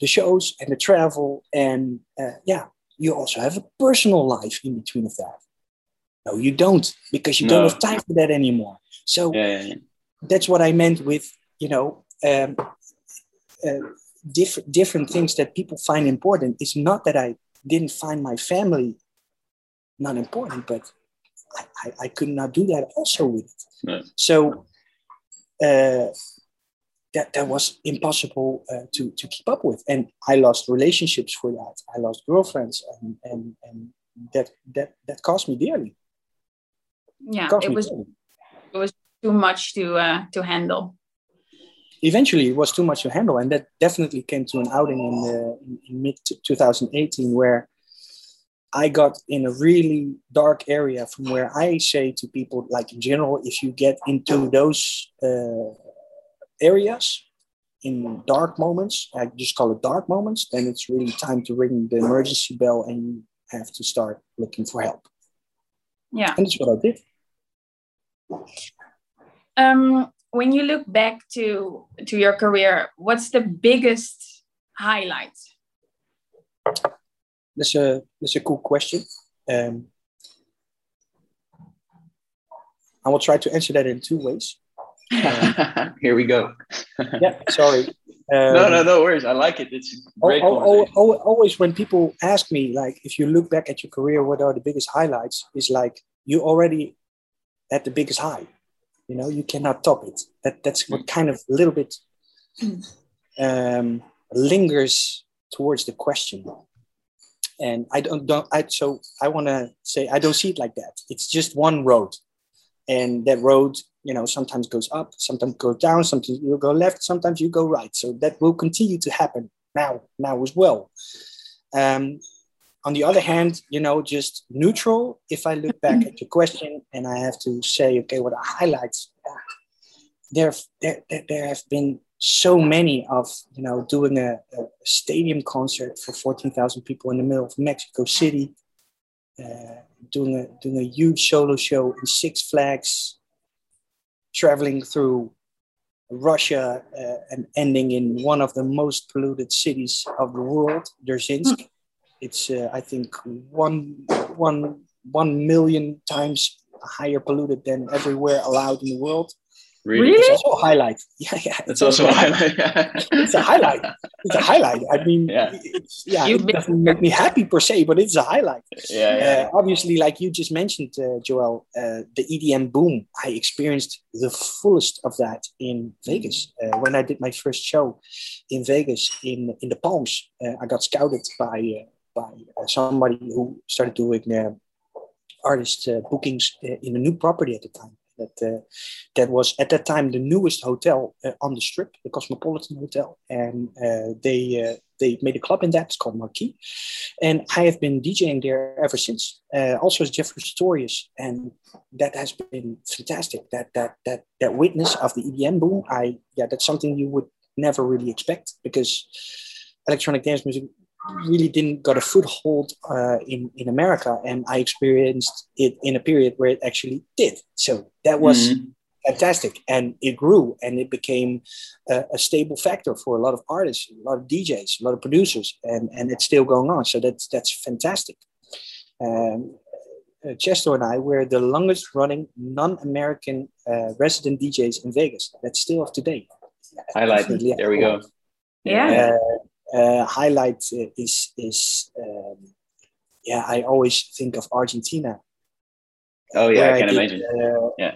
the shows and the travel. And uh, yeah, you also have a personal life in between of that. No, you don't, because you no. don't have time for that anymore. So yeah, yeah, yeah. that's what I meant with, you know, um, uh, different different things that people find important. It's not that I didn't find my family not important, but I, I, I could not do that also with it. So uh, that that was impossible uh, to to keep up with, and I lost relationships for that. I lost girlfriends, and and and that that that cost me dearly. Yeah, it, it was dearly. it was too much to uh, to handle. Eventually, it was too much to handle, and that definitely came to an outing in, the, in, in mid 2018 where I got in a really dark area from where I say to people, like in general, if you get into those uh, areas in dark moments, I just call it dark moments, then it's really time to ring the emergency bell and you have to start looking for help. Yeah. And that's what I did. Um, when you look back to to your career, what's the biggest highlight? That's a that's a cool question. Um, I will try to answer that in two ways. Um, Here we go. yeah, sorry. Um, no, no, no worries. I like it. It's great. always when people ask me, like, if you look back at your career, what are the biggest highlights? Is like you already at the biggest high. You know, you cannot top it. That that's what kind of a little bit um, lingers towards the question and I don't, don't I, so I want to say I don't see it like that. It's just one road, and that road, you know, sometimes goes up, sometimes goes down, sometimes you go left, sometimes you go right. So that will continue to happen now, now as well. Um, on the other hand, you know, just neutral. If I look back at your question and I have to say, okay, what are highlights? There, there, there have been so many of you know doing a, a stadium concert for 14,000 people in the middle of Mexico City, uh, doing a doing a huge solo show in Six Flags, traveling through Russia uh, and ending in one of the most polluted cities of the world, Dzerzhinsk. Mm. It's uh, I think one one one million times higher polluted than everywhere allowed in the world. Really? It's also a highlight. Yeah, yeah. It's, it's also a highlight. it's a highlight. It's a highlight. I mean, yeah, yeah it doesn't make me happy per se, but it's a highlight. Yeah, yeah. Uh, obviously, like you just mentioned, uh, Joel, uh, the EDM boom. I experienced the fullest of that in Vegas uh, when I did my first show in Vegas in in the Palms. Uh, I got scouted by uh, by somebody who started doing artist bookings in a new property at the time that uh, that was at that time the newest hotel uh, on the strip, the Cosmopolitan Hotel, and uh, they they made a club in that. It's called Marquee, and I have been DJing there ever since. Uh, also as Jeffrey Sutorius, and that has been fantastic. That that that that witness of the EDM boom. I yeah, that's something you would never really expect because electronic dance music really didn't got a foothold uh, in in America, and I experienced it in a period where it actually did. So that was mm-hmm. fantastic, and it grew, and it became a, a, stable factor for a lot of artists, a lot of DJs, a lot of producers, and and it's still going on. So that's that's fantastic. Um, uh, Tiësto and I were the longest running non-American uh, resident DJs in Vegas. That's still of today. Highlight. There we go. Yeah. Uh, uh, highlight is is um, yeah I always think of Argentina. Oh yeah, I can I did, imagine. Uh, yeah,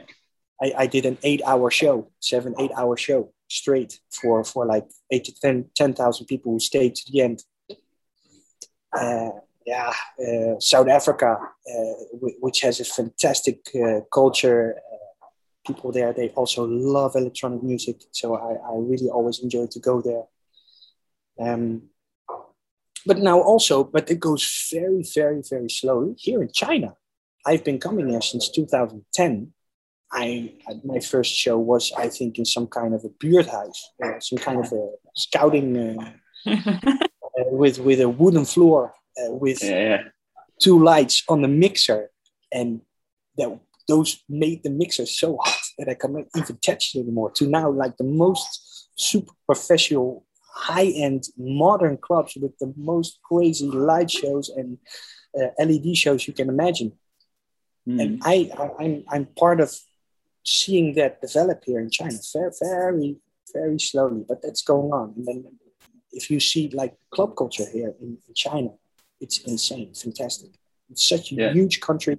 I, I did an eight-hour show, seven eight-hour show straight for for like eight to 10 people who stayed to the end. Uh, yeah, uh, South Africa, uh, which has a fantastic uh, culture. Uh, people there, they also love electronic music, so I, I really always enjoy to go there. Um, but now also, but it goes very, very, very slowly. Here in China, I've been coming here since 2010. I my first show was, I think, in some kind of a buurthuis, uh, some kind of a scouting uh, uh, with with a wooden floor uh, with yeah. two lights on the mixer, and that those made the mixer so hot that I cannot even touch it anymore. To now, like the most super professional high-end modern clubs with the most crazy light shows and uh, LED shows you can imagine. Mm. And I, I, am I'm part of seeing that develop here in China very, very, very slowly, but that's going on. And then if you see like club culture here in, in China, it's insane, fantastic. It's such a yeah. huge country,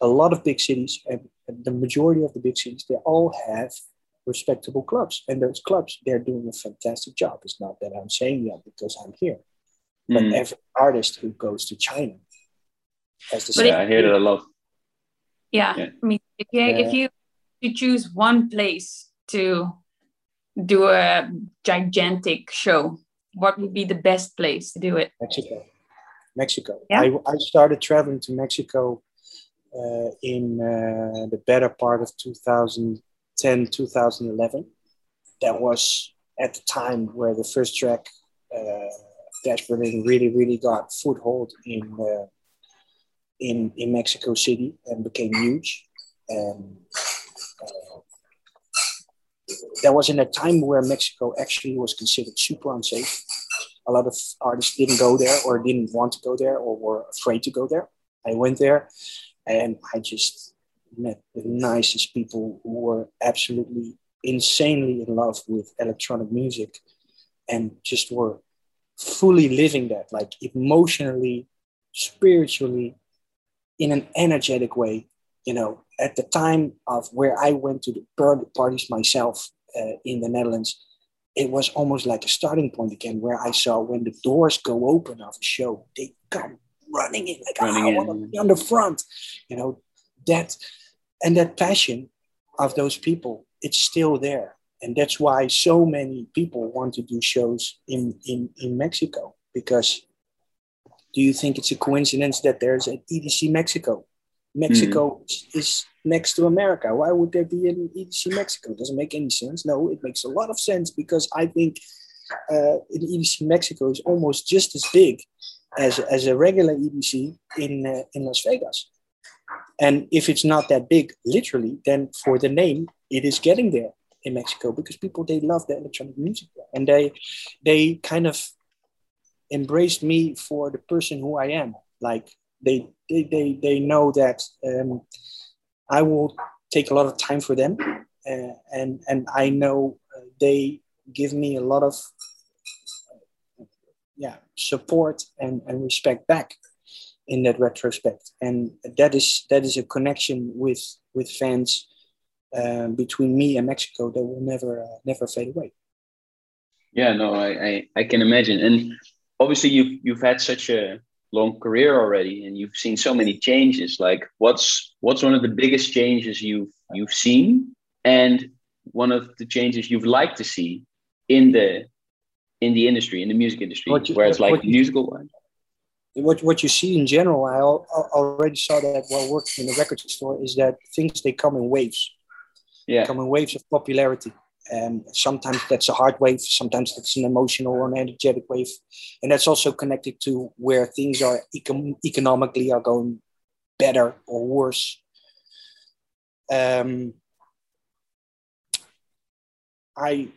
a lot of big cities, and, and the majority of the big cities, they all have respectable clubs. And those clubs, they're doing a fantastic job. It's not that I'm saying that because I'm here. But mm. every artist who goes to China has the same. Yeah, I hear it a lot. Yeah. yeah. I mean, if you, if you, you choose one place to do a gigantic show, what would be the best place to do it? Mexico. Mexico. Yeah? I, I started traveling to Mexico uh, in uh, the better part of 2010, 2011. That was at the time where the first track, uh, Dash Berlin, really, really got foothold in, uh, in, in Mexico City and became huge. And uh, that was in a time where Mexico actually was considered super unsafe. A lot of artists didn't go there or didn't want to go there or were afraid to go there. I went there and I just met the nicest people who were absolutely insanely in love with electronic music and just were fully living that, like emotionally, spiritually, in an energetic way. You know, at the time of where I went to the parties myself uh, in the Netherlands, it was almost like a starting point again, where I saw when the doors go open of a show, they come running in, like, running oh, I want to be on the front. You know, that and that passion of those people, it's still there. And that's why so many people want to do shows in, in, in Mexico. Because do you think it's a coincidence that there's an EDC Mexico? Mexico mm. is next to America. Why would there be an EDC Mexico? It doesn't make any sense. No, it makes a lot of sense because I think uh, an EDC Mexico is almost just as big as, as a regular EDC in, uh, in Las Vegas. And if it's not that big, literally, then for the name, it is getting there in Mexico because people they love the electronic music and they they kind of embraced me for the person who I am. Like they they they, they know that um, I will take a lot of time for them, uh, and and I know uh, they give me a lot of yeah support and, and respect back in that retrospect. And that is that is a connection with with fans uh, between me and mexico that will never uh, never fade away. Yeah no I, I i can imagine. And obviously you've you've had such a long career already and you've seen so many changes. Like what's what's one of the biggest changes you've you've seen? And one of the changes you've liked to see in the in the industry, in the music industry, you, where it's like musical one. What, what you see in general, I already saw that while working in the record store, is that things they come in waves. Yeah. They come in waves of popularity. And sometimes that's a hard wave, sometimes that's an emotional or an energetic wave. And that's also connected to where things are econ- economically are going better or worse. Um, I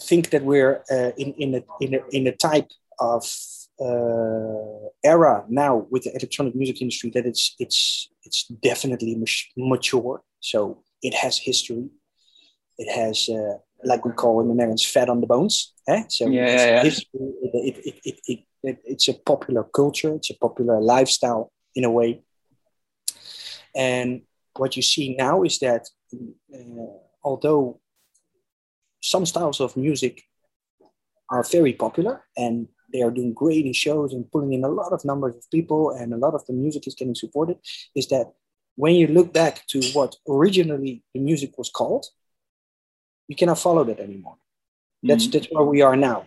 think that we're uh, in, in, a, in, a, in a type of uh, era now with the electronic music industry that it's, it's, it's definitely mature. So it has history. It has, uh, like we call in the Netherlands, fat on the bones. Eh? So yeah, yeah, yeah. History, it, it, it, it, it, it's a popular culture. It's a popular lifestyle in a way. And what you see now is that uh, although some styles of music are very popular and they are doing great in shows and pulling in a lot of numbers of people and a lot of the music is getting supported is that when you look back to what originally the music was called you cannot follow that anymore. That's mm-hmm. that's where we are now.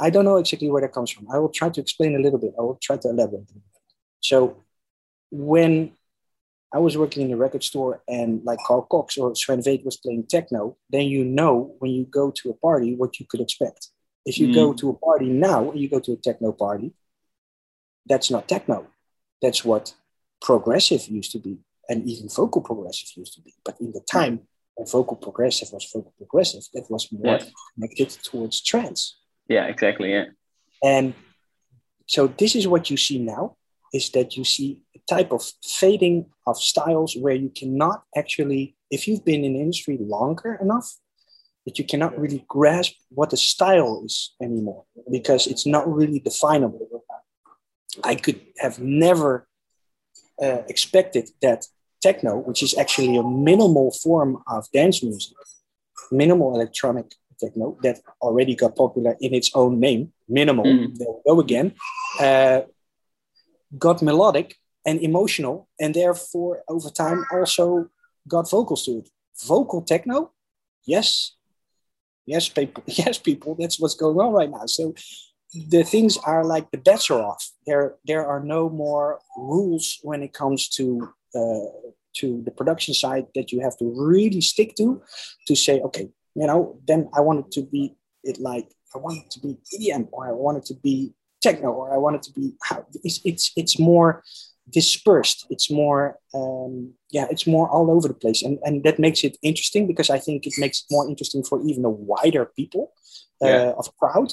I don't know exactly where that comes from. I will try to explain a little bit. I will try to elaborate. So when I was working in a record store and like Carl Cox or Sven Väth was playing techno, then you know when you go to a party what you could expect. If you mm. go to a party now and you go to a techno party, that's not techno. That's what progressive used to be, and even vocal progressive used to be. But in the time when vocal progressive was vocal progressive, that was more yeah. connected towards trance. Yeah, exactly. Yeah. And so this is what you see now is that you see a type of fading of styles where you cannot actually, if you've been in industry longer enough, that you cannot really grasp what the style is anymore because it's not really definable. I could have never uh, expected that techno, which is actually a minimal form of dance music, minimal electronic techno that already got popular in its own name, minimal, mm. there we go again, uh, got melodic and emotional, and therefore over time also got vocals to it. Vocal techno, yes, yes, people, yes, people. That's what's going on right now. So the things are like the bets are off. There, there are no more rules when it comes to uh, to the production side that you have to really stick to to say, okay, you know, then I want it to be it like I want it to be EDM or I want it to be techno or I want it to be how it's it's it's more dispersed. It's more um, yeah, it's more all over the place, and and that makes it interesting because I think it makes it more interesting for even a wider people uh, yeah. of crowd.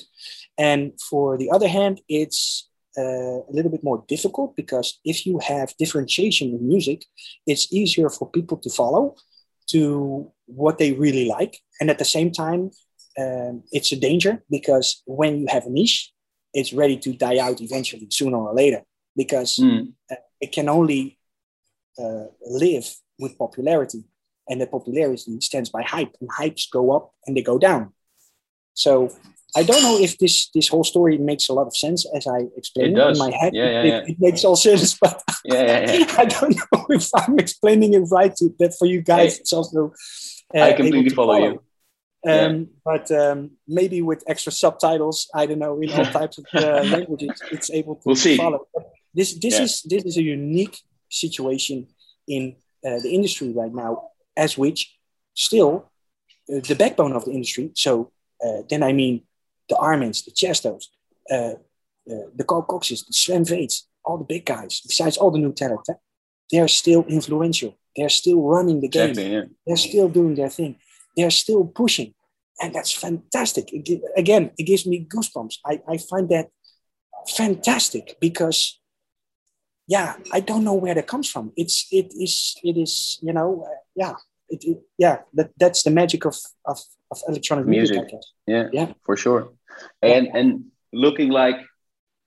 And for the other hand, it's uh, a little bit more difficult because if you have differentiation in music, it's easier for people to follow to what they really like. And at the same time, um, it's a danger because when you have a niche, it's ready to die out eventually, sooner or later, because mm. it can only uh, live with popularity. And the popularity stands by hype, and hypes go up and they go down. So I don't know if this this whole story makes a lot of sense as I explain it, it in my head. Yeah, yeah, it, yeah. it, makes all sense, but yeah, I don't know if I'm explaining it right. To, that for you guys, it's also. Uh, I completely follow, follow, you. Um, but um, maybe with extra subtitles, I don't know, in all types of uh, languages, it's able to we'll see. follow. But this this is this is a unique situation in uh, the industry right now, as which still uh, the backbone of the industry. So uh, then I mean the Armins, the Tiëstos, uh, uh, the Carl Coxes, the Sven Väths, all the big guys, besides all the new talent, they're still influential. They're still running the game. Exactly, yeah. They're still doing their thing. They're still pushing. And that's fantastic. It, again, it gives me goosebumps. I, I find that fantastic because yeah i don't know where that comes from. It's it is it is you know uh, yeah it, it, yeah that that's the magic of of, of electronic music, music yeah yeah. for sure. And yeah. and looking like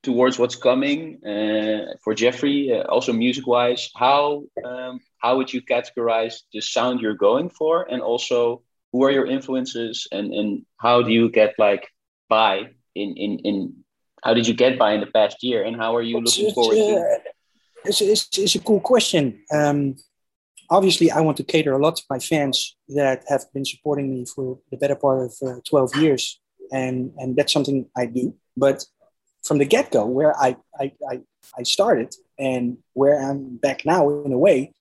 towards what's coming uh, for jeffrey uh, also music wise how um, how would you categorize the sound you're going for? And also who are your influences? And and how do you get like by in in in how did you get by in the past year? And how are you looking forward uh, to it's, it's, it's, a cool question um, obviously I want to cater a lot to my fans that have been supporting me for the better part of uh, 12 years. And, and that's something I do. But from the get go, where I, I, I, I started and where I'm back now, in a way,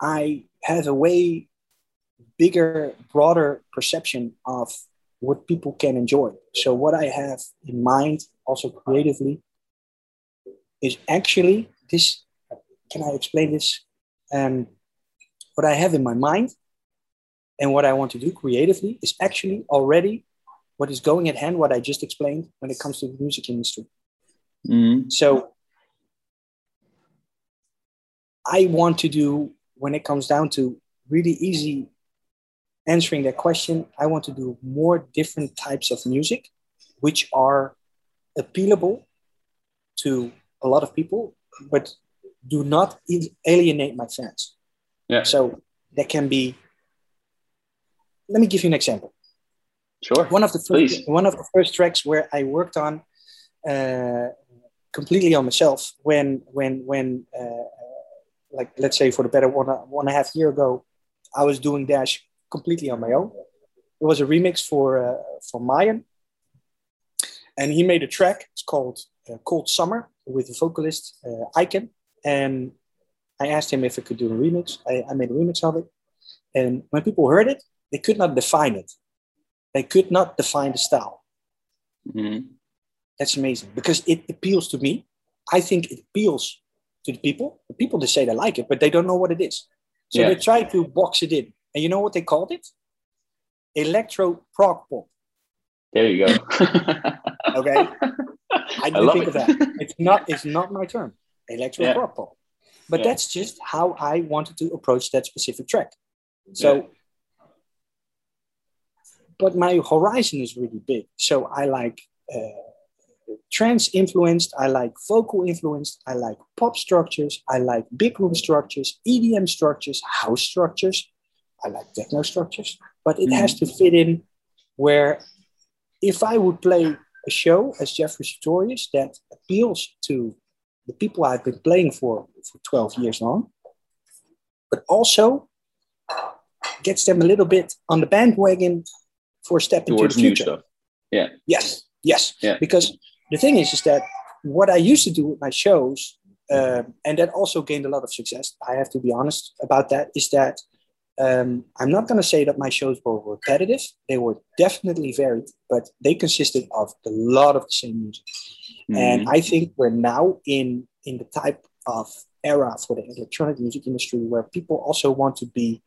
I have a way bigger, broader perception of what people can enjoy. So, what I have in mind, also creatively, is actually this. Can I explain this? Um, what I have in my mind and what I want to do creatively is actually already what is going at hand, what I just explained when it comes to the music industry. Mm-hmm. So I want to do, when it comes down to really easy answering that question, I want to do more different types of music, which are appealable to a lot of people, but do not alienate my fans. Yeah. So that can be. Let me give you an example. Sure. One of the first, one of the first tracks where I worked on uh, completely on myself when when when uh, like let's say for the better one one and a half year ago, I was doing Dash completely on my own. It was a remix for uh, for Mayan, and he made a track. It's called uh, "Cold Summer" with the vocalist uh, Icon, and I asked him if I could do a remix. I, I made a remix of it. And when people heard it, they could not define it. They could not define the style. Mm-hmm. That's amazing because it appeals to me. I think it appeals to the people. The people they say they like it, but they don't know what it is. So yeah. they try to box it in. And you know what they called it? Electro prog pop. There you go. okay. I didn't I think it. of that. It's not it's not my term. Electro yeah. prog pop. But yeah. that's just how I wanted to approach that specific track. So, yeah. but my horizon is really big. So I like uh, trance influenced, I like vocal influenced, I like pop structures, I like big room structures, EDM structures, house structures, I like techno structures. but it mm. has to fit in where if I would play a show as Jeffrey Sutorius that appeals to the people I've been playing for for 12 years long, but also gets them a little bit on the bandwagon for a step Towards into the future. Yeah. Yes. Yes. Yeah. Because the thing is, is that what I used to do with my shows, uh, and that also gained a lot of success. I have to be honest about that. Is that um, I'm not going to say that my shows were repetitive. They were definitely varied, but they consisted of a lot of the same music. Mm-hmm. And I think we're now in in the type of era for the electronic music industry where people also want to be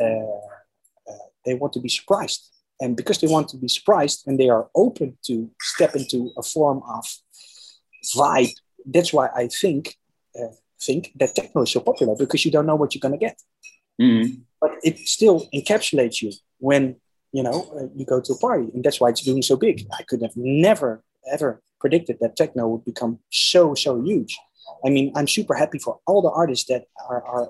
uh, uh, they want to be surprised. And because they want to be surprised and they are open to step into a form of vibe, that's why I think uh, think that techno is so popular because you don't know what you're going to get. Mm-hmm. But it still encapsulates you when you know uh, you go to a party, and that's why it's doing so big. I could have never ever predicted that techno would become so so huge. I mean, I'm super happy for all the artists that are, are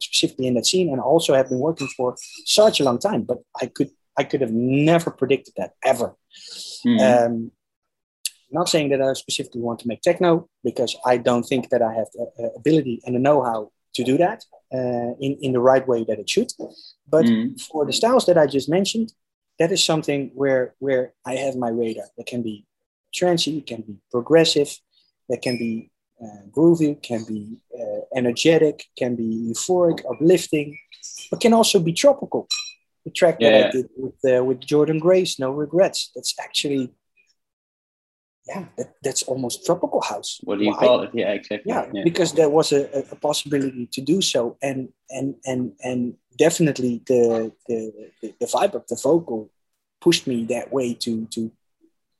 specifically in that scene and also have been working for such a long time. But I could I could have never predicted that ever. Mm-hmm. Um, not saying that I specifically want to make techno because I don't think that I have the ability and the know-how to do that uh, in, in the right way that it should. But mm. for the styles that I just mentioned, that is something where where I have my radar. That can be trancy, can be progressive, that can be uh, groovy, can be uh, energetic, can be euphoric, uplifting, but can also be tropical. The track yeah, that yeah. I did with uh, with Jordan Grace, No Regrets. That's actually yeah, that, that's almost tropical house. What do you Why? call it? Yeah, exactly. Yeah, yeah. because there was a, a, possibility to do so, and and and and definitely the the the vibe of the vocal pushed me that way to to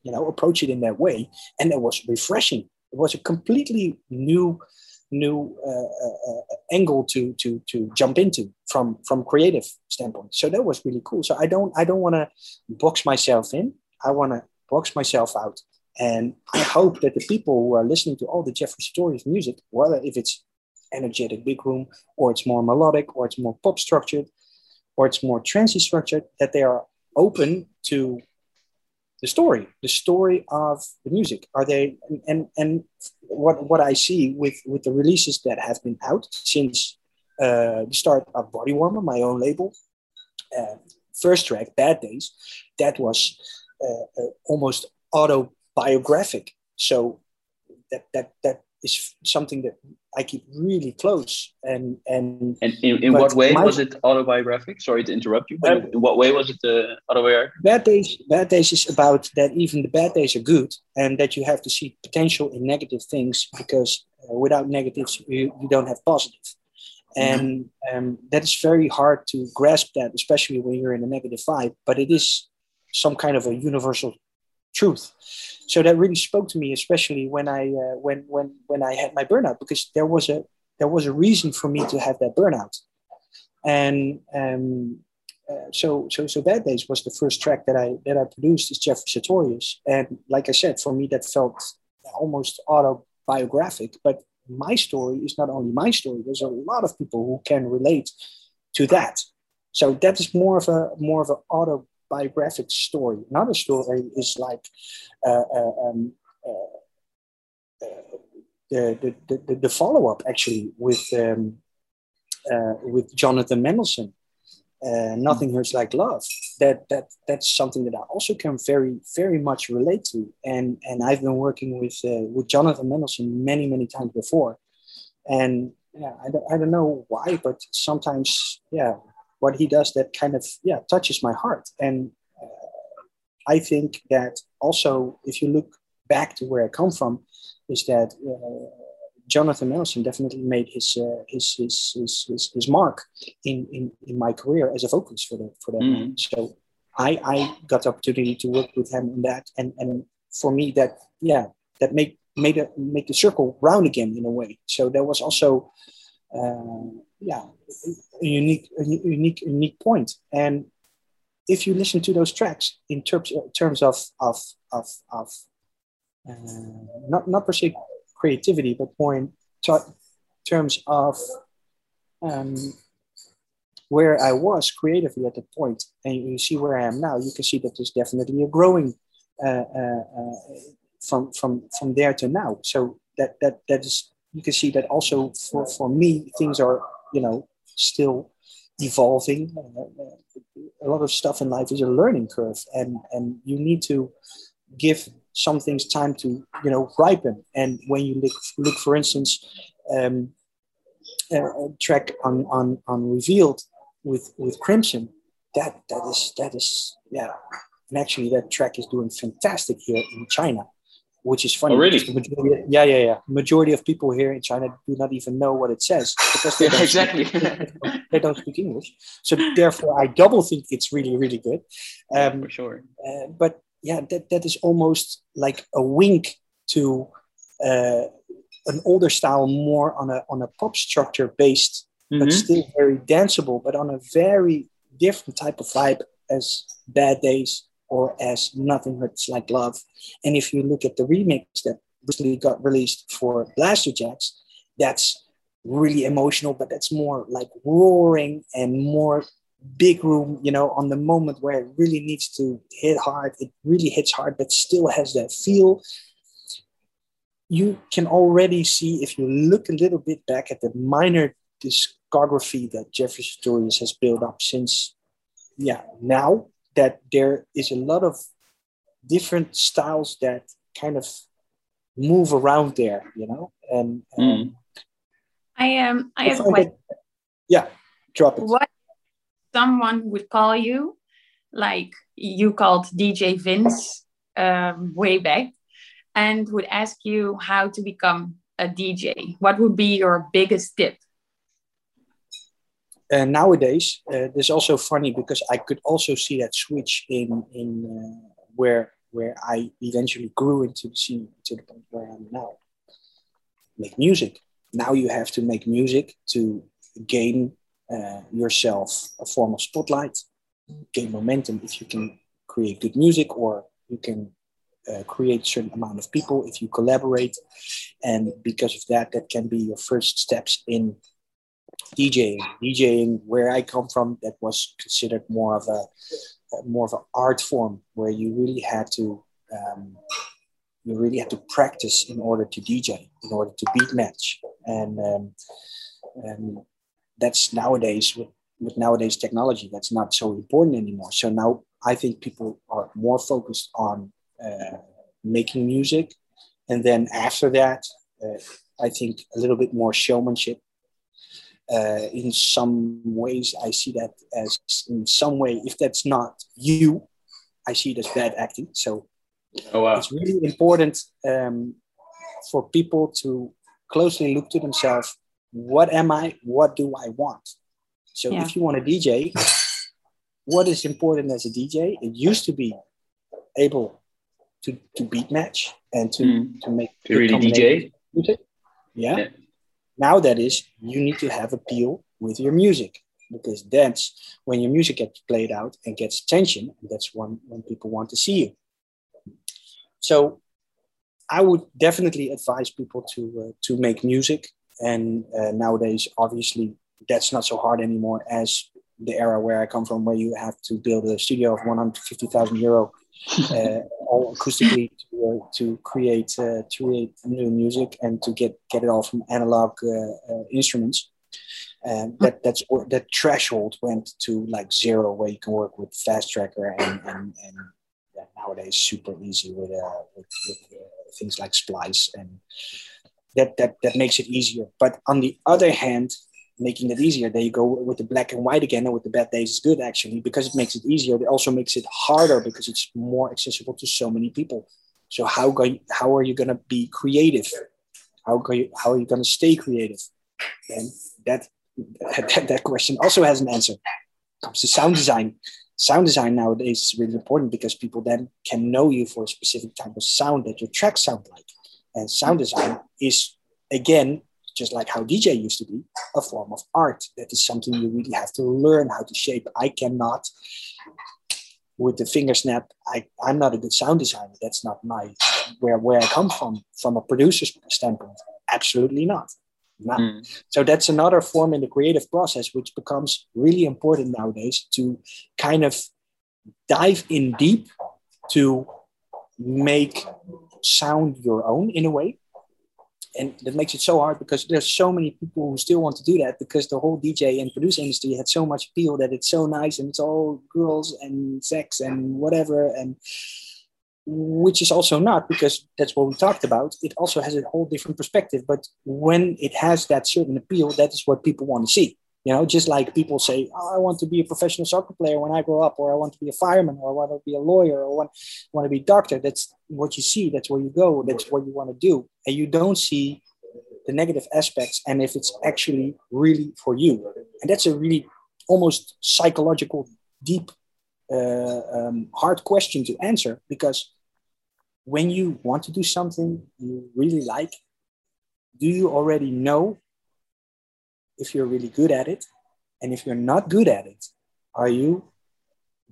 you know approach it in that way, and it was refreshing. It was a completely new new uh, uh, uh, angle to to to jump into from from creative standpoint. So that was really cool. So I don't I don't want to box myself in. I want to box myself out and I hope that the people who are listening to all the Jeffrey Sutorius music, whether if it's energetic big room, or it's more melodic, or it's more pop structured, or it's more trancy structured, that they are open to the story, the story of the music. Are they and and what what I see with with the releases that have been out since uh, the start of Body Warmer, my own label, uh, first track, Bad Days, that was uh, uh almost autobiographic. So that that that is something that I keep really close. And and and in, in what way my, was it autobiographic? Sorry to interrupt you. But in what way was it uh, autobiographic? Bad days. Bad days is about that even the bad days are good, and that you have to see potential in negative things because uh, without negatives you, you don't have positive. And um, that is very hard to grasp that, especially when you're in a negative vibe. But it is some kind of a universal truth so that really spoke to me, especially when I uh, when when when I had my burnout, because there was a there was a reason for me to have that burnout, and um, uh, so so so bad days was the first track that I that I produced is Jeffrey Sutorius, and like I said, for me that felt almost autobiographic, but my story is not only my story. There's a lot of people who can relate to that. So that is more of a more of an auto biographic story. Another story is like uh, uh, um, uh, the, the, the, the follow up actually with um, with Jonathan Mendelsohn. Uh, nothing hurts like love that that that's something that i also can very very much relate to and and i've been working with uh, with jonathan mendelsohn many many times before and yeah I don't, I don't know why but sometimes yeah what he does that kind of yeah touches my heart. And uh, i think that also if you look back to where i come from is that uh, jonathan mendelsohn definitely made his, uh, his, his, his, his, his, mark in, in, in my career as a vocalist for, the, for that mm. so I, I got the opportunity to work with him on that. And, and for me that yeah that made made a make the circle round again in a way. So there was also yeah, a unique, a unique, unique point. And if you listen to those tracks in terms, terms of, of, of, of uh, not, not per se creativity, but more in ter- terms of um, where I was creatively at the point, and you see where I am now, you can see that there's definitely a growing uh, uh, uh, from from from there to now. So that that that is you can see that also for for me things are you know still evolving. a lot of stuff in life is a learning curve, and and you need to give some things time to you know ripen. And when you look look for instance. Um, uh, track on on on revealed with with Crimson, that that is that is yeah. And actually, that track is doing fantastic here in China, which is funny. Oh, really? Majority, yeah, yeah, yeah. Majority of people here in China do not even know what it says because they yeah, exactly speak, they don't speak English. So therefore, I double think it's really, really good. Um, For sure. Uh, but yeah, that that is almost like a wink to uh, an older style, more on a on a pop structure based, mm-hmm. but still very danceable, but on a very different type of vibe as Bad Days or as Nothing Hurts Like Love. And if you look at the remix that recently got released for Blasterjaxx, that's really emotional, but that's more like roaring and more big room, you know, on the moment where it really needs to hit hard. It really hits hard, but still has that feel you can already see if you look a little bit back at the minor discography that Jeffrey Sutorius has built up since yeah now that there is a lot of different styles that kind of move around there you know and, mm. i am um, i have a question yeah drop it what someone would call you like you called dj vince um, way back and would ask you how to become a DJ, what would be your biggest tip? Uh, nowadays, uh, this is also funny because I could also see that switch in in uh, where where I eventually grew into the scene to the point where I'm now. Make music. Now you have to make music to gain yourself a form of spotlight, gain momentum. If you can create good music, or you can uh, create certain amount of people if you collaborate and because of that that can be your first steps in djing djing where i come from that was considered more of a more of an art form where you really had to um, you really had to practice in order to dj in order to beat match and um, and that's nowadays with, with nowadays technology that's not so important anymore so now i think people are more focused on uh, making music. And then after that, uh, I think a little bit more showmanship. Uh, in some ways, I see that as in some way, if that's not you, I see it as bad acting. So oh, wow. it's really important um, for people to closely look to themselves. What am I? What do I want? So yeah. if you want a DJ, what is important as a DJ? It used to be able to, to beat match and to, mm. to make to really DJ. Music. Yeah. yeah. Now that is you need to have appeal with your music because that's when your music gets played out and gets attention. And that's when, when people want to see you. So I would definitely advise people to uh, to make music. And uh, nowadays, obviously, that's not so hard anymore as the era where I come from, where you have to build a studio of 150,000 euro acoustically to, uh, to create uh, to create new music and to get get it all from analog instruments. And that that's that threshold went to like zero, where you can work with FastTracker and and, and yeah, nowadays super easy with uh, with, with uh, things like Splice and that that that makes it easier. But on the other hand, making it easier. There you go with the black and white again, and with the bad days is good actually because it makes it easier. It also makes it harder because it's more accessible to so many people. So how go you, how are you going to be creative? How you, how are you going to stay creative? And that, that that question also has an answer. Comes to sound design. Sound design nowadays is really important because people then can know you for a specific type of sound that your tracks sound like. And sound design is again just like how DJ used to be, a form of art. That is something you really have to learn how to shape. I cannot, with the finger snap, I, I'm not a good sound designer. That's not my where where I come from from a producer's standpoint. Absolutely not. Nah. Mm. So that's another form in the creative process, which becomes really important nowadays to kind of dive in deep to make sound your own in a way. And that makes it so hard because there's so many people who still want to do that because the whole DJ and producer industry had so much appeal that it's so nice and it's all girls and sex and whatever. And which is also not because that's what we talked about. It also has a whole different perspective. But when it has that certain appeal, that is what people want to see. You know, just like people say, oh, I want to be a professional soccer player when I grow up, or I want to be a fireman, or I want to be a lawyer, or I want, want to be a doctor. That's what you see. That's where you go. That's what you want to do. And you don't see the negative aspects and if it's actually really for you. And that's a really almost psychological, deep, uh, um, hard question to answer because when you want to do something you really like, do you already know if you're really good at it? And if you're not good at it, are you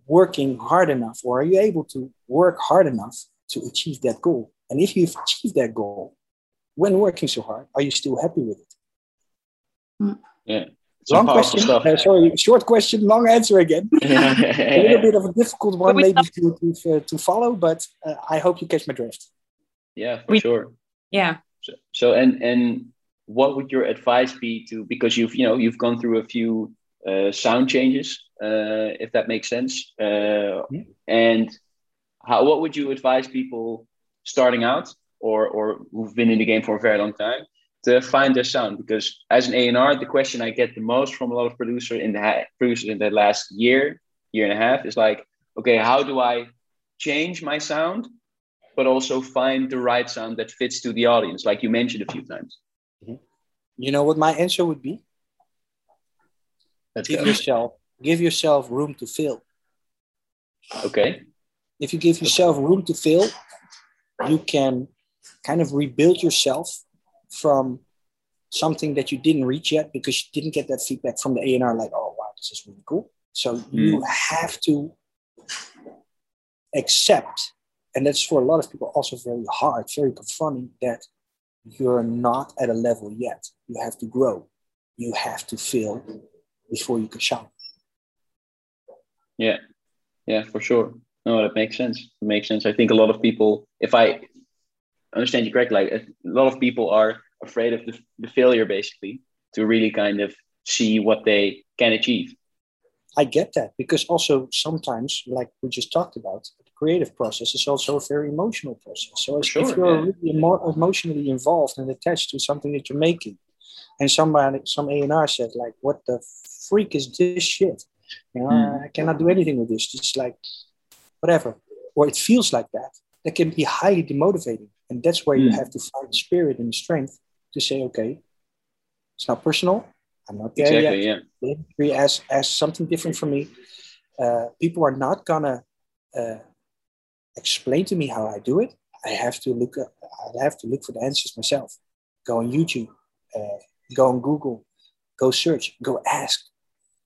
working hard enough or are you able to work hard enough to achieve that goal? And if you've achieved that goal, when working so hard, are you still happy with it? Mm. Yeah. Long question. Uh, sorry, short question, long answer again. a little bit of a difficult one, maybe to, to, uh, to follow, but uh, I hope you catch my drift. Yeah, for we, sure. Yeah. So, so, and and what would your advice be to because you've you know you've gone through a few uh, sound changes, uh, if that makes sense, uh, yeah. and how what would you advise people starting out or or who've been in the game for a very long time to find their sound because as an A&R, the question I get the most from a lot of producers in the producers in the last year, year and a half is like, okay, how do I change my sound, but also find the right sound that fits to the audience, like you mentioned a few times. You know what my answer would be? Let's give go. yourself give yourself room to fail. Okay. If you give yourself room to fail, you can kind of rebuild yourself from something that you didn't reach yet because you didn't get that feedback from the A&R like, oh, wow, this is really cool. So mm. you have to accept, and that's for a lot of people also very hard, very confronting, that you're not at a level yet. You have to grow. You have to fail before you can shine. Yeah, yeah, for sure. No, that makes sense. It makes sense. I think a lot of people, if I understand you correctly, like a lot of people are afraid of the, the failure basically to really kind of see what they can achieve. I get that because also sometimes, like we just talked about, creative process is also a very emotional process. So sure, if you're yeah. really more emotionally involved and attached to something that you're making, and somebody, some A&R said like, "What the freak is this shit? You know, mm. I cannot do anything with this. It's like whatever, or it feels like that. That can be highly demotivating, and that's where mm. you hmm. have to find spirit and strength to say, okay, it's not personal. I'm not there exactly, yet. Yeah. As as something different from me. Uh, people are not gonna uh, explain to me how I do it. I have to look. Up, I have to look for the answers myself. Go on YouTube. Uh, go on Google. Go search. Go ask.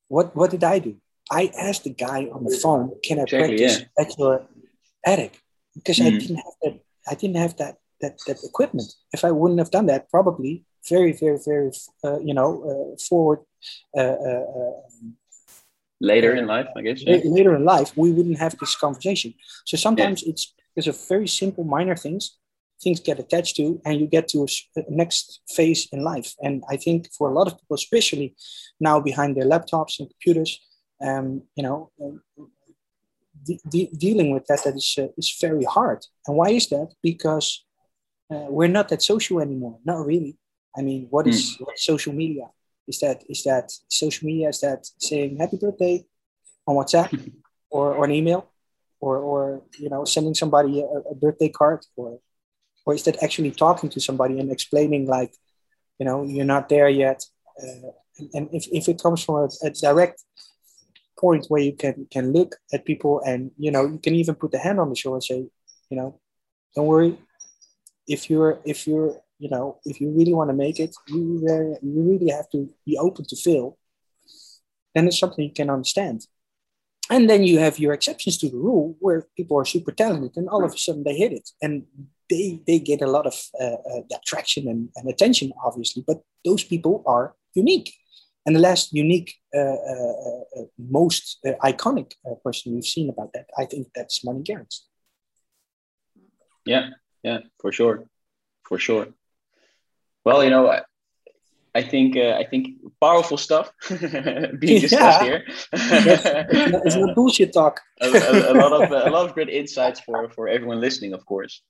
What What did I do? I asked the guy on the phone, "Can I exactly, practice yeah. at your attic?" Because mm. I didn't have that. I didn't have that that that equipment. If I wouldn't have done that, probably very very very uh, you know uh, forward. Uh, uh, uh later in life, I guess. Yeah. Later in life, we wouldn't have this conversation. So sometimes yeah. it's because of very simple minor things things get attached to and you get to a, next phase in life and i think for a lot of people especially now behind their laptops and computers um, you know um, de- de- dealing with that that is uh, is very hard and why is that because uh, we're not that social anymore. Not really. I mean, what is mm. social media? Is that is that social media? Is that saying happy birthday on WhatsApp or, or an email, or or you know sending somebody a, a birthday card, or or is that actually talking to somebody and explaining like, you know, you're not there yet? Uh, and, and if, if it comes from a, a direct point where you can can look at people and you know you can even put the hand on the shoulder and say you know don't worry if you're if you're you know if you really want to make it you uh, you really have to be open to fail then it's something you can understand and then you have your exceptions to the rule where people are super talented and all of a sudden they hit it and they they get a lot of uh, uh, traction and, and attention, obviously. But those people are unique. And the last unique, uh, uh, uh, most iconic person we've seen about that, I think that's Martin Garrix. Yeah, yeah, for sure, for sure. Well, you know, I, I think uh, I think powerful stuff being discussed here. it's, not, bullshit talk. a, a, a, lot of a lot of great insights for for everyone listening, of course.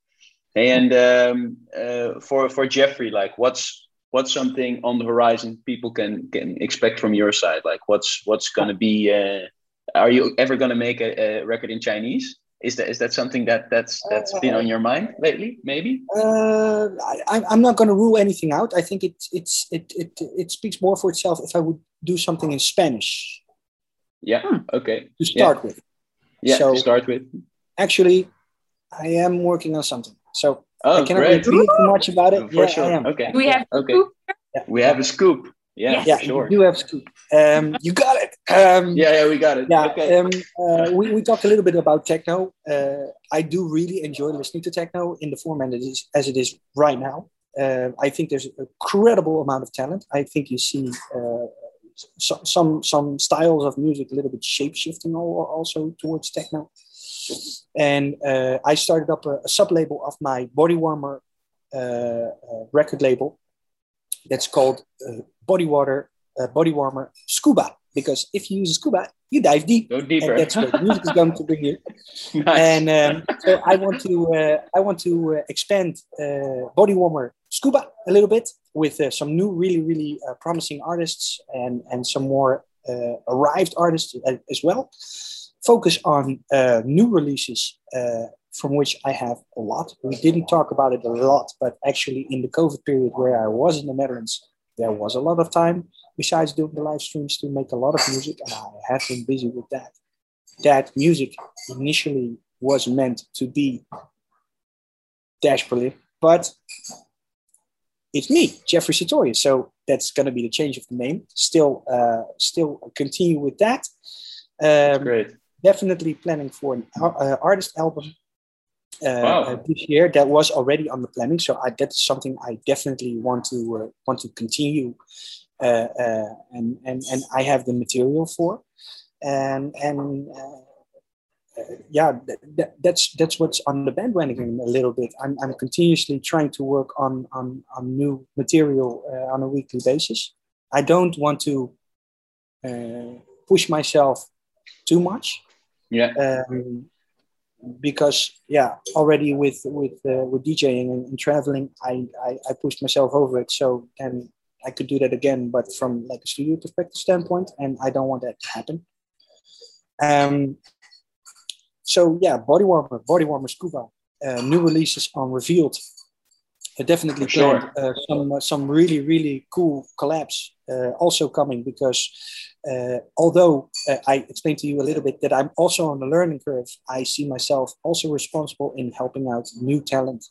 And um, uh, for for Jeffrey, like, what's what's something on the horizon people can can expect from your side? Like, what's what's going to be? Uh, are you ever going to make a, a, record in Chinese? Is that is that something that that's that's been on your mind lately? Maybe. Uh, I, I'm not going to rule anything out. I think it it's it, it it speaks more for itself if I would do something in Spanish. Yeah. Hmm. Okay. To start yeah. with. Yeah. So, to start with. Actually, I am working on something. So Oh, I cannot great. reveal too much about it. For yeah, sure. Okay. We have okay. Yeah. We have a scoop. Yeah, yes. yeah, sure. You do have scoop. Um, you got it. Um, yeah, yeah, we got it. Yeah. Okay. Um, uh, we, we talked a little bit about techno. Uh, I do really enjoy listening to techno in the format it is, as it is right now. Uh, I think there's a credible amount of talent. I think you see uh, some, some some styles of music a little bit shape shifting also towards techno. And uh, I started up a, a sub label of my body warmer uh, uh, record label that's called uh, Body Water, Body Warmer Scuba. Because if you use scuba, you dive deep. Go deeper. And that's what music is going to bring you. nice. And um, so I want to uh, I want to uh, expand uh, Body Warmer Scuba a little bit with some new, really, really promising artists and and some more arrived artists as well focus on uh, new releases, uh, from which I have a lot. We didn't talk about it a lot, but actually, in the COVID period where I was in the Netherlands, there was a lot of time besides doing the live streams to make a lot of music, and I have been busy with that. That music initially was meant to be Dash Berlin, but it's me, Jeffrey Sutorius. So that's going to be the change of the name. Still, uh, still continue with that. Um, great definitely planning for an uh, artist album wow. uh, this year. That was already on the planning, so I, that's something I definitely want to uh, want to continue, uh, uh, and and and I have the material for, and and. yeah, that, that's that's what's on the bandwagon a little bit. I'm, I'm continuously trying to work on on, on new material on a weekly basis. I don't want to uh, push myself too much yeah. Um, because yeah, already with with uh, with DJing and, and traveling, I, I, I pushed myself over it. So then I could do that again, but from like a studio perspective standpoint, and I don't want that to happen. Um. So yeah, body warmer, body warmer, scuba, uh, new releases on revealed. Definitely sure. uh, some uh, some really really cool collabs uh, also coming because uh, although uh, I explained to you a little bit that I'm also on the learning curve, I see myself also responsible in helping out new talent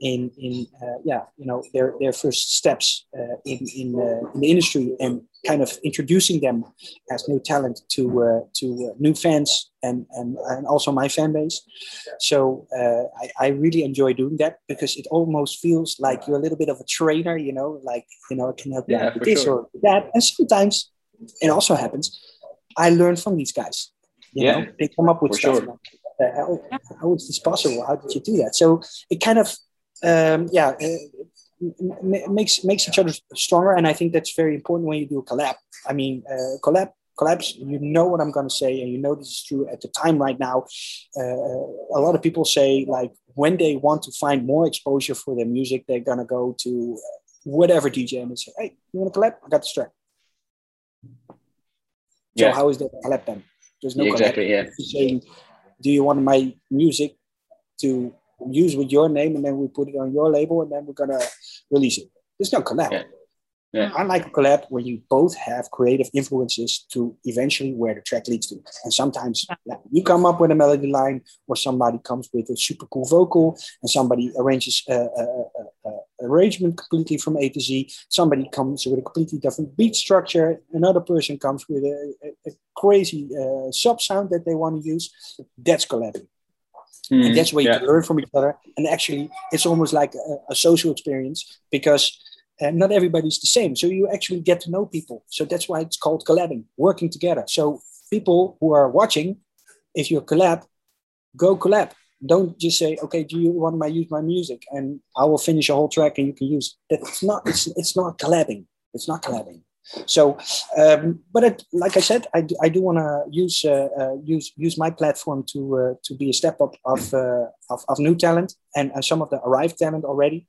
in in uh, yeah you know their their first steps uh, in in, uh, in, the industry and kind of introducing them as new talent to uh, to new fans and, and and also my fan base. So I, I really enjoy doing that because it almost feels like you're a little bit of a trainer, you know, like you know, I can help you yeah, with this sure. or that, and sometimes it also happens. I learn from these guys. You yeah, know, they come up with stuff. Sure. Like, how, how is this possible? How did you do that? So it kind of, um, yeah, uh, makes makes each other stronger, and I think that's very important when you do a collab. I mean, uh, collab collabs. You know what I'm going to say, and you know this is true at the time right now. Uh, a lot of people say like when they want to find more exposure for their music, they're going to go to whatever DJ and say, "Hey, you want to collab? I got this track." So how is that collab then? There's no exactly. Collab. Yeah. Saying, do you want my music to use with your name, and then we put it on your label, and then we're gonna release it? There's no collab. Yeah. Yeah. I like a collab where you both have creative influences to eventually where the track leads to. And sometimes you come up with a melody line, or somebody comes with a super cool vocal, and somebody arranges a, a, a, arrangement completely from A to Z. Somebody comes with a completely different beat structure. Another person comes with a, a crazy uh, sub sound that they want to use. That's collabing. Mm, and that's where you yeah. can learn from each other. And actually, it's almost like a, a social experience because uh, not everybody's the same. So you actually get to know people. So that's why it's called collabing, working together. So people who are watching, if you collab, go collab. Don't just say, okay, do you want my use my music? And I will finish a whole track and you can use it. That's not, it's, it's not collabing. It's not collabing. So, um, but it, like I said, I do, I do want to use uh, uh, use use my platform to uh, to be a step up of, uh, of, of new talent and, and some of the arrived talent already,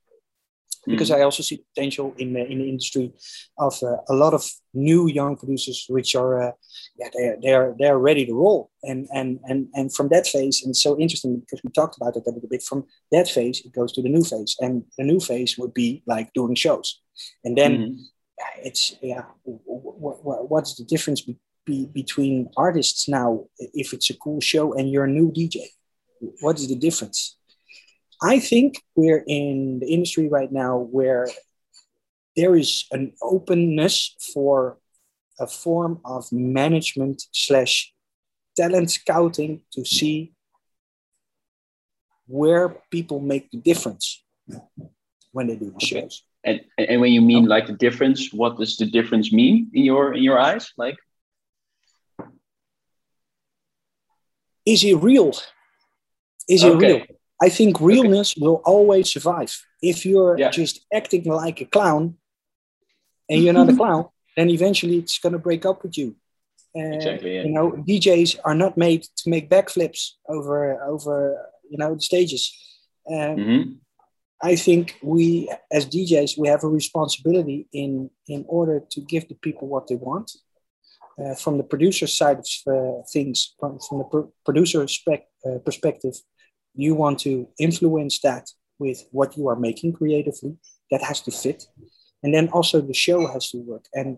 because mm. I also see potential in the, in the industry of uh, a lot of new young producers, which are uh, yeah they're they're they're ready to roll, and and and and from that phase, and it's so interesting because we talked about it a little bit. From that phase, it goes to the new phase, and the new phase would be like doing shows, and then. Mm it's yeah what, what, what's the difference be, be, between artists now if it's a cool show and you're a new dj what is the difference i think we're in the industry right now where there is an openness for a form of management slash talent scouting to see where people make the difference when they do the okay. shows. And and when you mean like the difference what does the difference mean in your in your eyes? Like is it real? Is it real i think realness okay. will always survive if you're yeah. just acting like a clown and you're not a clown then eventually it's going to break up with you uh, exactly, yeah. you know djs are not made to make backflips over over you know the stages um, mm-hmm. I think we, as DJs, we have a responsibility in in order to give the people what they want. Uh, from the producer side of uh, things, from, from the pr- producer spec, uh, perspective, you want to influence that with what you are making creatively. That has to fit, and then also the show has to work. And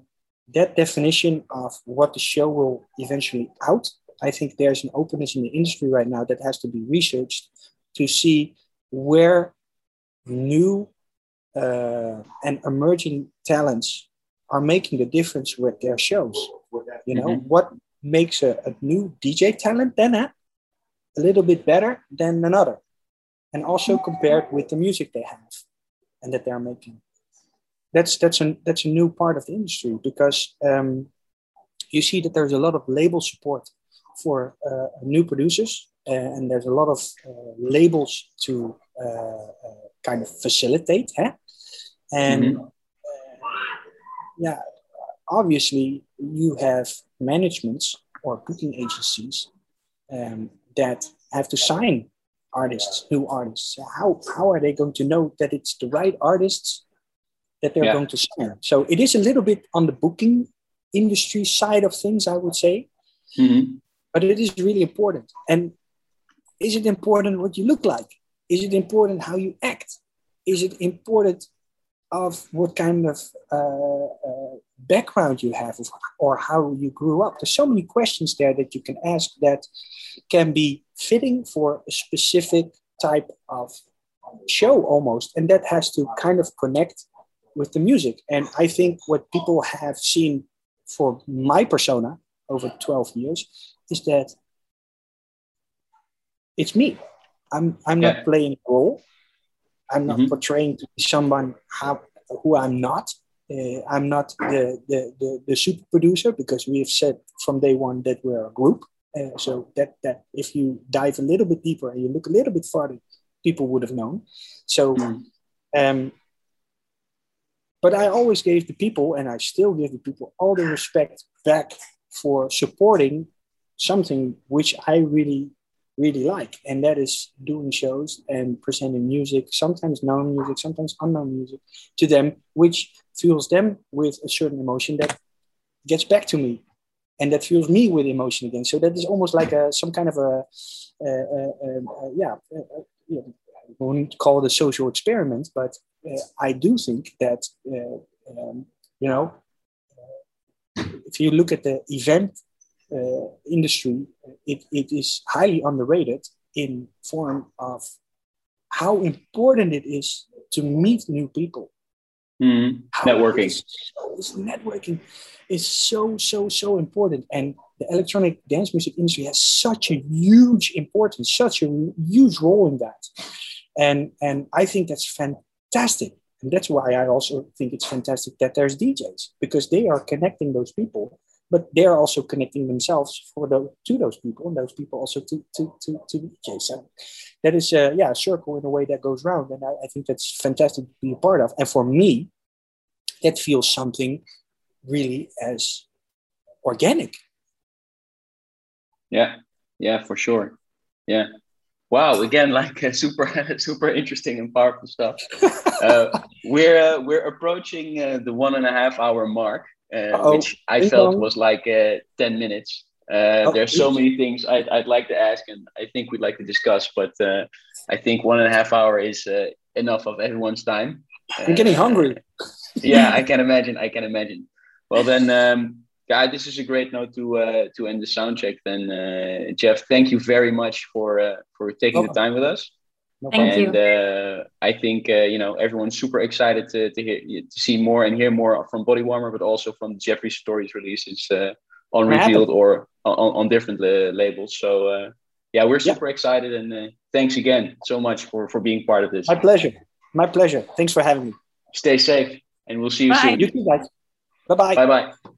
that definition of what the show will eventually out, I think there's an openness in the industry right now that has to be researched to see where new uh, and emerging talents are making the difference with their shows. You know, mm-hmm. what makes a, a, new DJ talent then a little bit better than another? And also compared with the music they have and that they're making. That's that's a that's a new part of the industry because um, you see that there's a lot of label support for uh, new producers, uh, and there's a lot of uh, labels to uh, uh, kind of facilitate. Huh? And mm-hmm. yeah, obviously you have managements or booking agencies um, that have to sign artists, new artists. How, how are they going to know that it's the right artists that they're yeah. going to sign? So it is a little bit on the booking industry side of things, I would say. Mm-hmm. But it is really important. And is it important what you look like? Is it important how you act? Is it important of what kind of uh, uh, background you have or how you grew up? There's so many questions there that you can ask that can be fitting for a specific type of show almost. And that has to kind of connect with the music. And I think what people have seen for my persona over 12 years is that it's me. I'm I'm yeah. not playing a role. I'm not mm-hmm. portraying to someone how, who I'm not. Uh, I'm not the, the, the, the, super producer because we have said from day one that we're a group. Uh, so that, that if you dive a little bit deeper and you look a little bit farther, people would have known. So, mm. um, but I always gave the people, and I still give the people all the respect back for supporting something which I really really like, and that is doing shows and presenting music, sometimes known music, sometimes unknown music to them, which fuels them with a certain emotion that gets back to me and that fuels me with emotion again. So that is almost like a some kind of a, a, a, a yeah, I won't call it a social experiment, but uh, I do think that uh, um, you know if you look at the event uh, industry, it, it is highly underrated in form of how important it is to meet new people. Mm-hmm. Networking. So, this networking is so so so important, and the electronic dance music industry has such a huge importance, such a huge role in that, and and I think that's fantastic. And that's why I also think it's fantastic that there's DJs because they are connecting those people, but they're also connecting themselves for the, to those people and those people also to, to, to, to DJs. So that is, a, yeah, a circle in a way that goes round. And I, I think that's fantastic to be a part of. And for me, that feels something really as organic. Yeah, yeah, for sure. Yeah wow again like uh, super super interesting and powerful stuff uh, we're uh, we're approaching uh, the one and a half hour mark uh, which i felt was like uh, 10 minutes. Oh, there's so many things I'd, I'd like to ask and i think we'd like to discuss but i think one and a half hour is enough of everyone's time. I'm getting hungry. Yeah i can imagine i can imagine. Well then um, yeah, this is a great note to uh, to end the sound check. Then, uh, Jeff, thank you very much for uh, for taking the time with us. No and. Uh, I think uh, you know everyone's super excited to to, hear, to see more and hear more from Body Warmer, but also from Jeffrey Sutorius releases uh, on Revealed or on, on different labels. So yeah, we're super yeah. excited, and thanks again so much for for being part of this. My pleasure. My pleasure. Thanks for having me. Stay safe, and we'll see you Bye. soon. You too, guys. Bye bye. Bye bye.